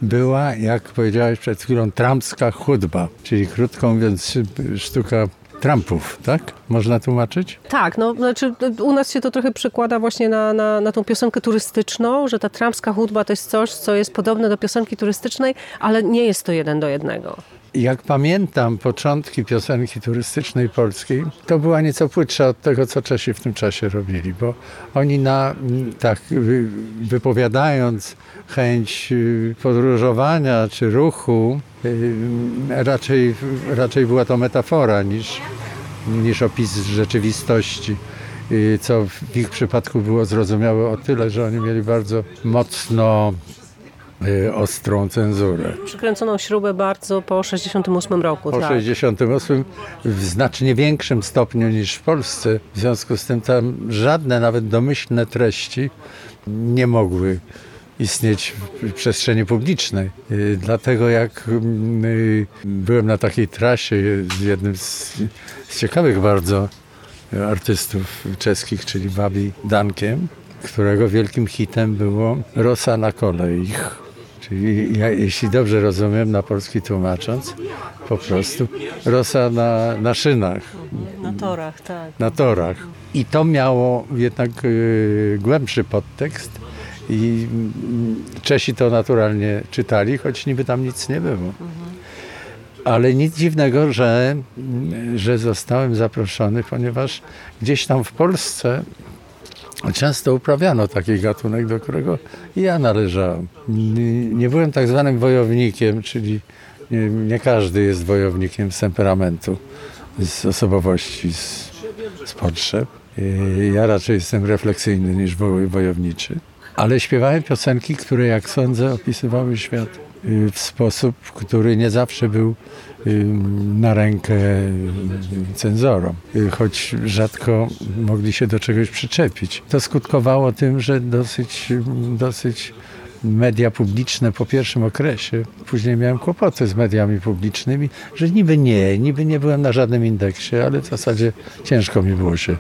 była, jak powiedziałeś przed chwilą, trampska chudba, czyli krótko mówiąc sztuka Trumpów, tak? Można tłumaczyć? Tak, no znaczy u nas się to trochę przekłada właśnie na, na, na tą piosenkę turystyczną, że ta trampska chudba to jest coś, co jest podobne do piosenki turystycznej, ale nie jest to jeden do jednego. Jak pamiętam początki piosenki turystycznej polskiej, to była nieco płytsza od tego, co Czesi w tym czasie robili, bo oni na, tak wypowiadając chęć y, podróżowania czy ruchu, y, raczej, raczej była to metafora niż, niż opis rzeczywistości y, co w ich przypadku było zrozumiałe o tyle, że oni mieli bardzo mocno ostrą cenzurę. Przykręconą śrubę bardzo po 68 roku. Po tak. 68 w znacznie większym stopniu niż w Polsce. W związku z tym tam żadne, nawet domyślne treści nie mogły istnieć w przestrzeni publicznej. Y, dlatego jak y, byłem na takiej trasie z jednym z, z ciekawych bardzo artystów czeskich, czyli Babi Dankiem, którego wielkim hitem było Rosa na kolei. Czyli ja, jeśli dobrze rozumiem, na polski tłumacząc, po prostu rosa na, na szynach. Na torach, tak. Na torach. I to miało jednak y, głębszy podtekst i y, Czesi to naturalnie czytali, choć niby tam nic nie było. Ale nic dziwnego, że, że zostałem zaproszony, ponieważ gdzieś tam w Polsce Często uprawiano taki gatunek, do którego ja należałem. Nie byłem tak zwanym wojownikiem, czyli nie, nie każdy jest wojownikiem z temperamentu, z osobowości, z, z potrzeb. Ja raczej jestem refleksyjny niż wojowniczy. Ale śpiewałem piosenki, które, jak sądzę, opisywały świat y, w sposób, który nie zawsze był na rękę cenzorom, choć rzadko mogli się do czegoś przyczepić. To skutkowało tym, że dosyć, dosyć media publiczne po pierwszym okresie, później miałem kłopoty z mediami publicznymi, że niby nie, niby nie byłem na żadnym indeksie, ale w zasadzie ciężko mi było się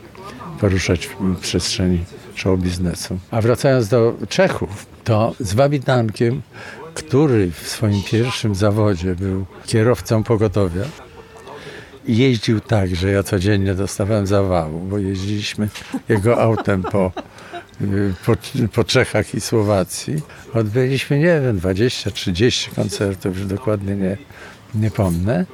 poruszać w przestrzeni show biznesu. A wracając do Czechów, to z Wabitankiem który w swoim pierwszym zawodzie był kierowcą pogotowia, jeździł tak, że ja codziennie dostawałem zawału, bo jeździliśmy jego autem po po, po Czechach i Słowacji. Odbyliśmy, nie wiem, 20-30 koncertów, już dokładnie nie, nie pomnę,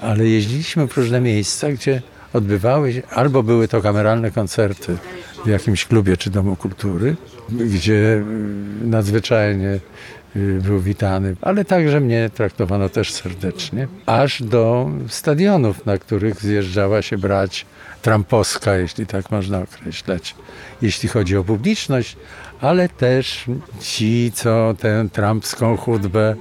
ale jeździliśmy w różne miejsca, gdzie odbywały się, albo były to kameralne koncerty w jakimś klubie czy domu kultury, gdzie y, nadzwyczajnie był witany, ale także mnie traktowano też serdecznie, aż do stadionów, na których zjeżdżała się brać trampowska, jeśli tak można określać, jeśli chodzi o publiczność, ale też ci, co tę trampską chudbę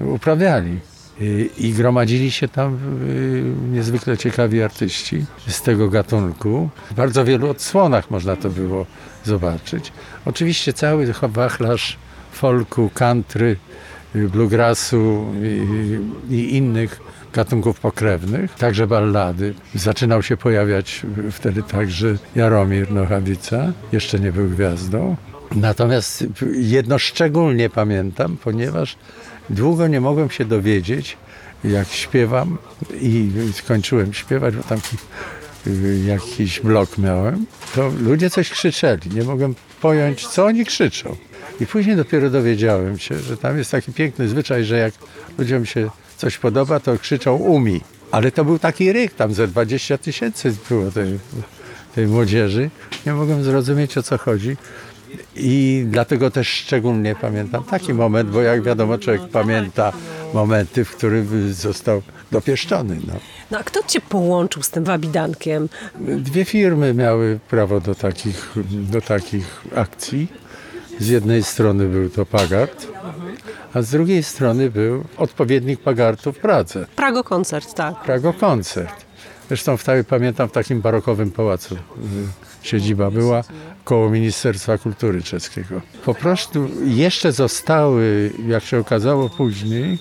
uprawiali. I, I gromadzili się tam y, niezwykle ciekawi artyści z tego gatunku. W bardzo wielu odsłonach można to było zobaczyć. Oczywiście cały wachlarz folku, country, bluegrassu i, i innych gatunków pokrewnych, także ballady. Zaczynał się pojawiać wtedy także Jaromir Nochawica, jeszcze nie był gwiazdą. Natomiast jedno szczególnie pamiętam, ponieważ długo nie mogłem się dowiedzieć, jak śpiewam i skończyłem śpiewać, bo tam jakiś blok miałem, to ludzie coś krzyczeli. Nie mogłem pojąć, co oni krzyczą. I później dopiero dowiedziałem się, że tam jest taki piękny zwyczaj, że jak ludziom się coś podoba, to krzyczą umi. Ale to był taki ryk, tam ze 20 tysięcy było tej, tej młodzieży. Nie mogłem zrozumieć o co chodzi. I dlatego też szczególnie pamiętam taki moment, bo jak wiadomo, człowiek pamięta momenty, w których został dopieszczony. No. no a kto cię połączył z tym wabidankiem? Dwie firmy miały prawo do takich, do takich akcji. Z jednej strony był to Pagart, a z drugiej strony był odpowiednik Pagartu w Pradze. Prago koncert, tak. Prago koncert. Zresztą wtedy pamiętam w takim barokowym pałacu y, siedziba była koło Ministerstwa Kultury Czeskiego. Po prostu jeszcze zostały, jak się okazało później,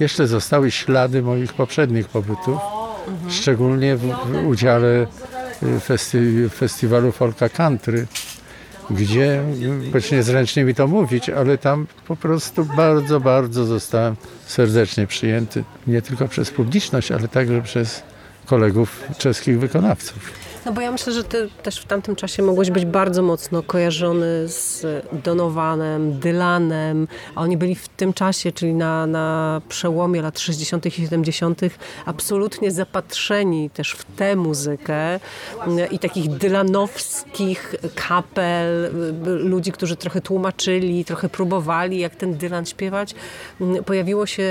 jeszcze zostały ślady moich poprzednich pobytów, szczególnie w, w udziale y, festi festiwalu Folka Country gdzie, choć niezręcznie mi to mówić, ale tam po prostu bardzo, bardzo zostałem serdecznie przyjęty. Nie tylko przez publiczność, ale także przez kolegów czeskich wykonawców. No bo ja myślę, że ty też w tamtym czasie mogłeś być bardzo mocno kojarzony z Donowanem, Dylanem, a oni byli w tym czasie, czyli na, na przełomie lat 60. i 70. absolutnie zapatrzeni też w tę muzykę i takich dylanowskich kapel, ludzi, którzy trochę tłumaczyli, trochę próbowali, jak ten Dylan śpiewać, pojawiło się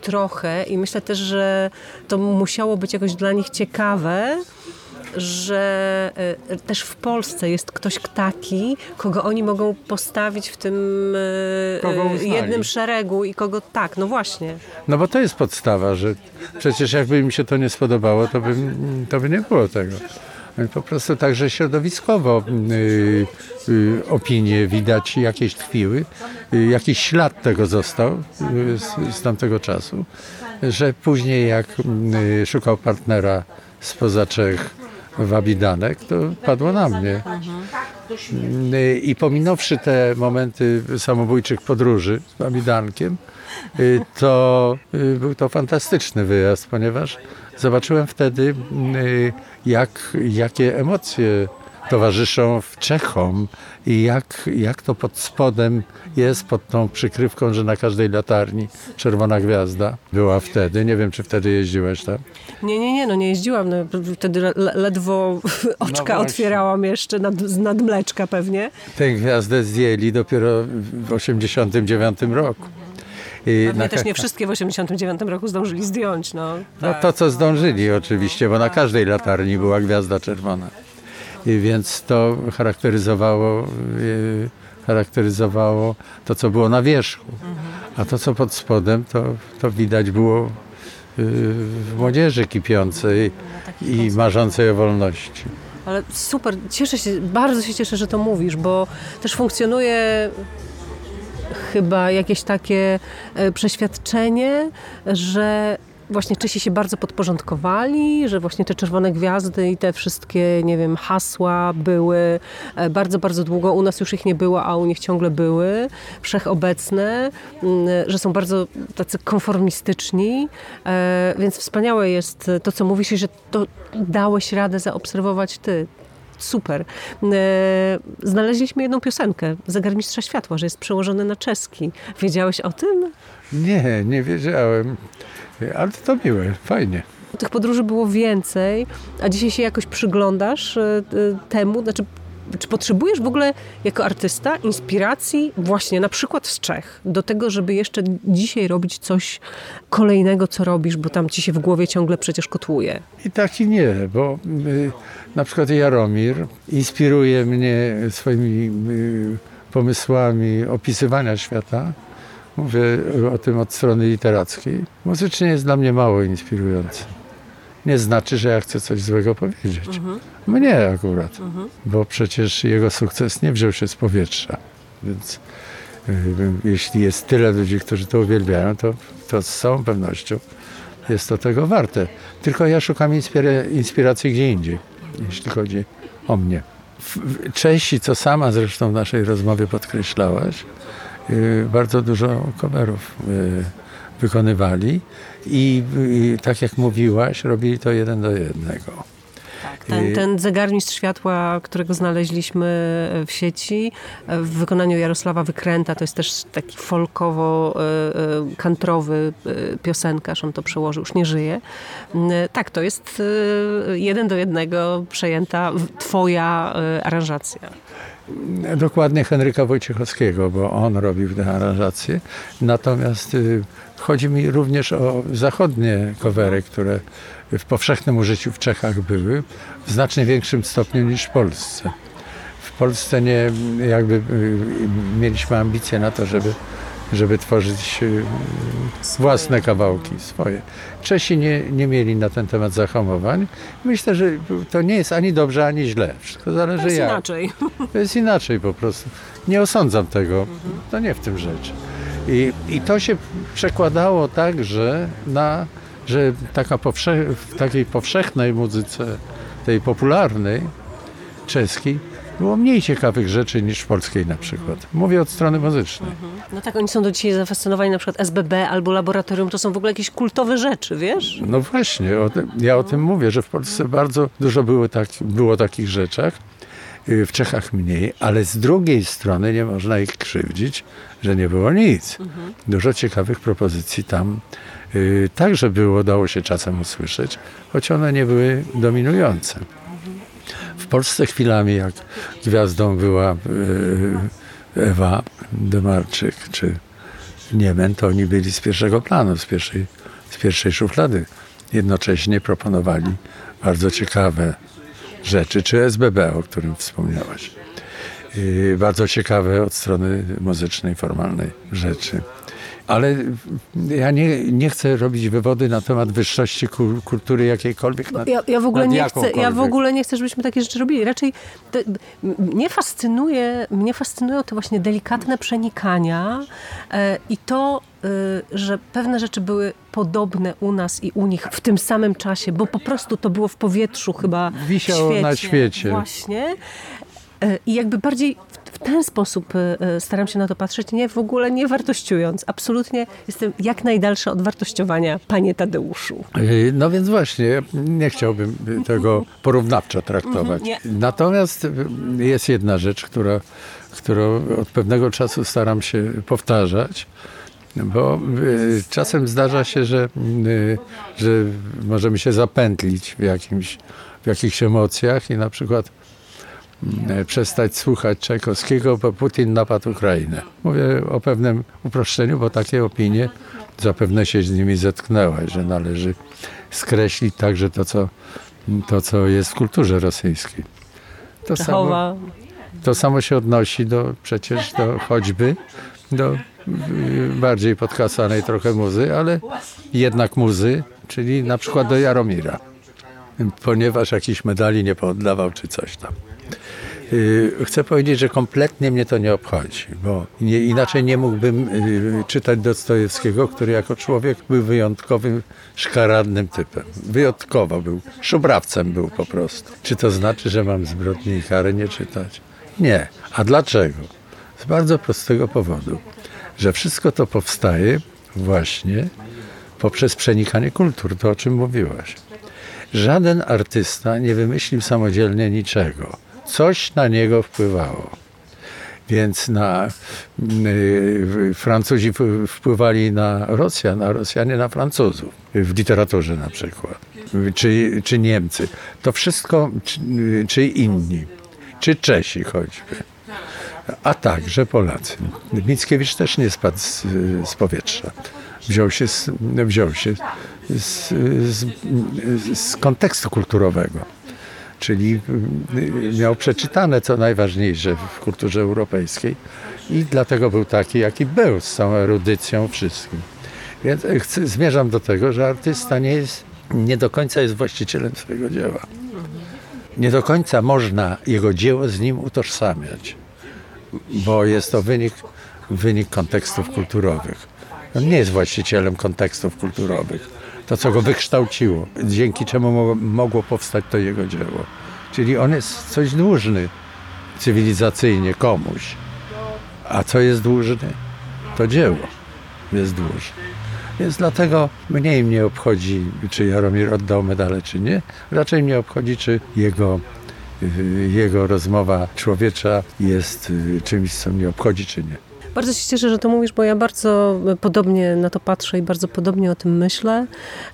trochę i myślę też, że to musiało być jakoś dla nich ciekawe, że e, też w Polsce jest ktoś taki, kogo oni mogą postawić w tym e, jednym szeregu i kogo tak, no właśnie. No bo to jest podstawa, że przecież jakby mi się to nie spodobało, to by, to by nie było tego. Po prostu także środowiskowo y, y, opinie widać jakieś tkwiły, y, jakiś ślad tego został y, z, z tamtego czasu, że później jak y, szukał partnera spoza Czech, wabidanek, to padło na mnie. I pominąwszy te momenty samobójczych podróży z wabidankiem, y, to y, był to fantastyczny wyjazd, ponieważ zobaczyłem wtedy, y, jak, jakie emocje towarzyszą w Czechom i jak, jak to pod spodem jest, pod tą przykrywką, że na każdej latarni czerwona gwiazda była wtedy. Nie wiem, czy wtedy jeździłeś tam? Nie, nie, nie, no nie jeździłam. No, wtedy le ledwo oczka no otwierałam jeszcze nad, nad mleczka pewnie. Tę gwiazdę zdjęli dopiero w 89 roku. I Pewnie też nie wszystkie w 89 roku zdążyli zdjąć. No, no to, co zdążyli oczywiście, bo na każdej latarni była gwiazda czerwona. I więc to charakteryzowało, y, charakteryzowało to, co było na wierzchu. A to, co pod spodem, to, to widać było y, w młodzieży kipiącej i marzącej o wolności. Ale super, cieszę się, bardzo się cieszę, że to mówisz, bo też funkcjonuje chyba jakieś takie e, przeświadczenie, że właśnie Czesi się bardzo podporządkowali, że właśnie te czerwone gwiazdy i te wszystkie, nie wiem, hasła były e, bardzo, bardzo długo. U nas już ich nie było, a u nich ciągle były, wszechobecne, mm, że są bardzo tacy konformistyczni, e, więc wspaniałe jest to, co mówisz i że to dałeś radę zaobserwować ty super. E, znaleźliśmy jedną piosenkę, Zegarmistrza Światła, że jest przełożony na czeski. Wiedziałeś o tym? Nie, nie wiedziałem. Ale to miłe, fajnie. Tych podróży było więcej, a dzisiaj się jakoś przyglądasz e, e, temu, znaczy czy potrzebujesz w ogóle jako artysta inspiracji właśnie na przykład z Czech do tego, żeby jeszcze dzisiaj robić coś kolejnego, co robisz, bo tam ci się w głowie ciągle przecież kotłuje? I tak i nie, bo y, na przykład Jaromir inspiruje mnie swoimi y, pomysłami opisywania świata. Mówię o tym od strony literackiej. Muzycznie jest dla mnie mało inspirujący nie znaczy, że ja chcę coś złego powiedzieć. Mhm. Mnie akurat, mhm. bo przecież jego sukces nie wziął się z powietrza. Więc y, jeśli jest tyle ludzi, którzy to uwielbiają, to, to z całą pewnością jest to tego warte. Tylko ja szukam inspiracji gdzie indziej, jeśli chodzi o mnie. Czesi, co sama zresztą w naszej rozmowie podkreślałaś, bardzo dużo coverów y, wykonywali i, i tak jak mówiłaś, robili to jeden do jednego. Tak, ten, ten zegarmistrz światła, którego znaleźliśmy w sieci, w wykonaniu Jarosława Wykręta, to jest też taki folkowo-kantrowy e, e, piosenkarz, on to przełożył, już nie żyje. Tak, to jest e, jeden do jednego przejęta twoja aranżacja. Dokładnie Henryka Wojciechowskiego, bo on robił te. Natomiast y, chodzi mi również o zachodnie covery, które w powszechnym użyciu w Czechach były w znacznie większym stopniu niż w Polsce. W Polsce nie jakby y, mieliśmy ambicje na to, żeby żeby tworzyć y, własne kawałki swoje. Czesi nie, nie mieli na ten temat zahamowań. Myślę, że to nie jest ani dobrze, ani źle. Wszystko zależy to jest jak. inaczej. To jest inaczej po prostu. Nie osądzam tego. To nie w tym rzecz. I, i to się przekładało także na, że taka powsze, w takiej powszechnej muzyce, tej popularnej, czeskiej, było mniej ciekawych rzeczy niż w polskiej na przykład. Mówię od strony muzycznej. Mhm. No tak, oni są do dzisiaj zafascynowani na przykład SBB albo laboratorium, to są w ogóle jakieś kultowe rzeczy, wiesz? No właśnie, o tym, ja o tym mówię, że w Polsce bardzo dużo było, tak, było takich rzeczach, y, w Czechach mniej, ale z drugiej strony nie można ich krzywdzić, że nie było nic. Mhm. Dużo ciekawych propozycji tam y, także było, dało się czasem usłyszeć, choć one nie były dominujące. Polsce chwilami, jak gwiazdą była e, Ewa Demarczyk czy Niemen, to oni byli z pierwszego planu, z pierwszej, z pierwszej szuflady. Jednocześnie proponowali bardzo ciekawe rzeczy, czy SBB, o którym wspomniałaś. I bardzo ciekawe od strony muzycznej, formalnej rzeczy. Ale ja nie, nie chcę robić wywody na temat wyższości kultury jakiejkolwiek. Nad, ja, ja, w ogóle nie chcę, ja w ogóle nie chcę, żebyśmy takie rzeczy robili. Raczej te, mnie, fascynuje, mnie fascynują te właśnie delikatne przenikania e, i to, e, że pewne rzeczy były podobne u nas i u nich w tym samym czasie, bo po prostu to było w powietrzu chyba Wisiało na świecie. Właśnie. E, I jakby bardziej ten sposób e, e, staram się na to patrzeć, nie w ogóle nie wartościując. Absolutnie jestem jak najdalsza od wartościowania, panie Tadeuszu. No więc właśnie, nie chciałbym tego porównawczo traktować. Natomiast jest jedna rzecz, która, którą od pewnego czasu staram się powtarzać. Bo czasem zdarza się, że, że możemy się zapętlić w, jakimś, w jakichś emocjach i na przykład przestać słuchać Czajkowskiego, bo Putin napadł Ukrainę. Mówię o pewnym uproszczeniu, bo takie opinie zapewne się z nimi zetknęłaś, że należy skreślić także to, co, to, co jest w kulturze rosyjskiej. To samo, to samo się odnosi do przecież do choćby do y, bardziej podkasanej trochę muzy, ale jednak muzy, czyli na przykład do Jaromira, ponieważ jakiś medali nie pooddawał czy coś tam. Y, chcę powiedzieć, że kompletnie mnie to nie obchodzi, bo nie, inaczej nie mógłbym y, czytać Dostojewskiego, który jako człowiek był wyjątkowym, szkaradnym typem. Wyjątkowo był, szubrawcem był po prostu. Czy to znaczy, że mam zbrodni i kary nie czytać? Nie. A dlaczego? Z bardzo prostego powodu, że wszystko to powstaje właśnie poprzez przenikanie kultur, to o czym mówiłaś. Żaden artysta nie wymyślił samodzielnie niczego coś na niego wpływało. Więc na, y, Francuzi wpływali na Rosjan, a Rosjanie na Francuzów. W literaturze na przykład. Czy, czy Niemcy. To wszystko, czy, czy inni. Czy Czesi choćby. A także Polacy. Mickiewicz też nie spadł z, z powietrza. Wziął się, z, wziął się z, z, z kontekstu kulturowego czyli y, miał przeczytane co najważniejsze w kulturze europejskiej i dlatego był taki, jaki był, z całą erudycją, wszystkim. Więc y, chcę, zmierzam do tego, że artysta nie, jest, nie do końca jest właścicielem swojego dzieła. Nie do końca można jego dzieło z nim utożsamiać, bo jest to wynik, wynik kontekstów kulturowych. On nie jest właścicielem kontekstów kulturowych to, co go wykształciło, dzięki czemu mogło powstać to jego dzieło. Czyli on jest coś dłużny cywilizacyjnie komuś. A co jest dłużny? To dzieło jest dłużne. Więc dlatego mniej mnie obchodzi, czy Jaromir oddał medale, czy nie. Raczej mnie obchodzi, czy jego, jego rozmowa człowiecza jest y, czymś, co mnie obchodzi, czy nie. Bardzo się cieszę, że to mówisz, bo ja bardzo podobnie na to patrzę i bardzo podobnie o tym myślę,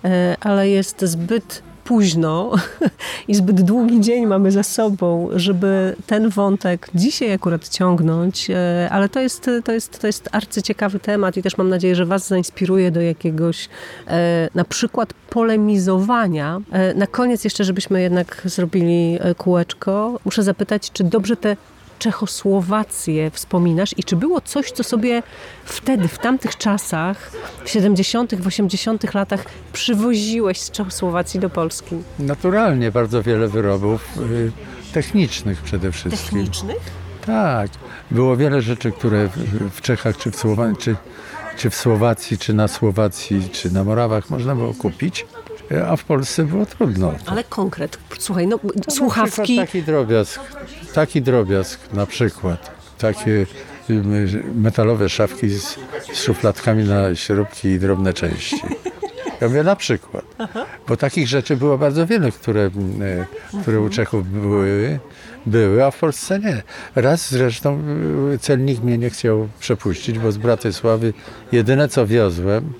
e, ale jest zbyt późno (laughs) i zbyt długi dzień mamy za sobą, żeby ten wątek dzisiaj akurat ciągnąć, e, ale to jest, to jest, to jest arcyciekawy temat i też mam nadzieję, że Was zainspiruje do jakiegoś e, na przykład polemizowania. Na koniec jeszcze, żebyśmy jednak zrobili kółeczko, muszę zapytać, czy dobrze te Czechosłowację wspominasz i czy było coś, co sobie wtedy, w tamtych czasach, w 70., w 80. latach przywoziłeś z Czechosłowacji do Polski? Naturalnie bardzo wiele wyrobów y, technicznych przede wszystkim. Technicznych? Tak. Było wiele rzeczy, które w Czechach, czy w, Słowacji, czy, czy w Słowacji, czy na Słowacji, czy na Morawach można było kupić a w Polsce było trudno. Ale konkret, słuchaj, no, no słuchawki... Taki drobiazg, taki drobiazg na przykład, takie metalowe szafki z, z szufladkami na śrubki i drobne części. Ja mówię na przykład, bo takich rzeczy było bardzo wiele, które, y, które u Czechów były, były, a w Polsce nie. Raz zresztą y, celnik mnie nie chciał przepuścić, bo z Bratysławy jedyne co wiozłem,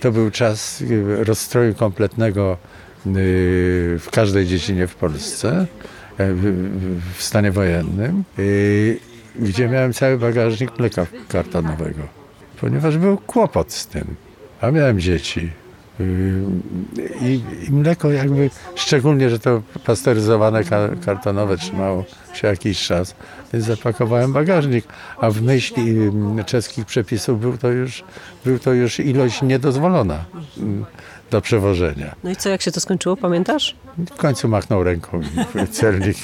to był czas y, rozstroju kompletnego y, w każdej dziedzinie w Polsce, w stanie wojennym, gdzie miałem cały bagażnik mleka kartonowego, ponieważ był kłopot z tym, a miałem dzieci. I, I, mleko jakby, szczególnie, że to pasteryzowane kartonowe trzymało się jakiś czas, więc zapakowałem bagażnik, a w myśli mm, czeskich przepisów był to już, był to już ilość niedozwolona. Mm, do przewożenia. No i co, jak się to skończyło, pamiętasz? W końcu machnął ręką celnik,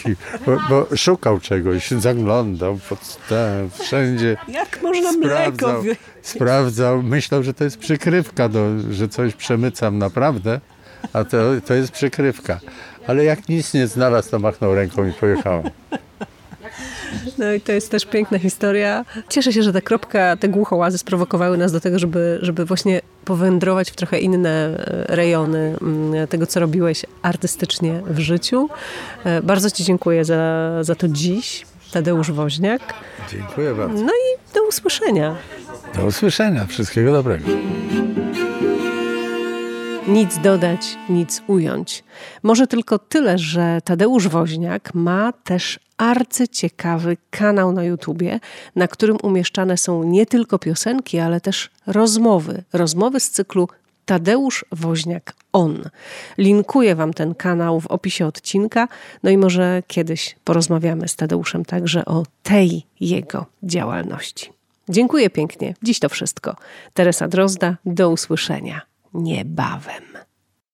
bo, bo, szukał czegoś, zaglądał pod ten, wszędzie. Jak można sprawdzał, mleko? Sprawdzał, myślał, że to jest przykrywka, do, że coś przemycam naprawdę, a to, to jest przykrywka. Ale jak nic nie znalazł, to machnął ręką i pojechałem. (laughs) No i to jest też piękna historia. Cieszę się, że ta kropka, te głuchołazy sprowokowały nas do tego, żeby, żeby właśnie powędrować w trochę inne e, rejony mm, tego, co robiłeś artystycznie w życiu. E, bardzo Ci dziękuję za, za to dziś. Tadeusz Woźniak. Dziękuję bardzo. No i do usłyszenia. Do usłyszenia. Wszystkiego dobrego. Nic dodać, nic ująć. Może tylko tyle, że Tadeusz Woźniak ma też arcyciekawy kanał na YouTubie, na którym umieszczane są nie tylko piosenki, ale też rozmowy. Rozmowy z cyklu Tadeusz Woźniak On. Linkuję Wam ten kanał w opisie odcinka, no i może kiedyś porozmawiamy z Tadeuszem także o tej jego działalności. Dziękuję pięknie. Dziś to wszystko. Teresa Drozda, do usłyszenia niebawem.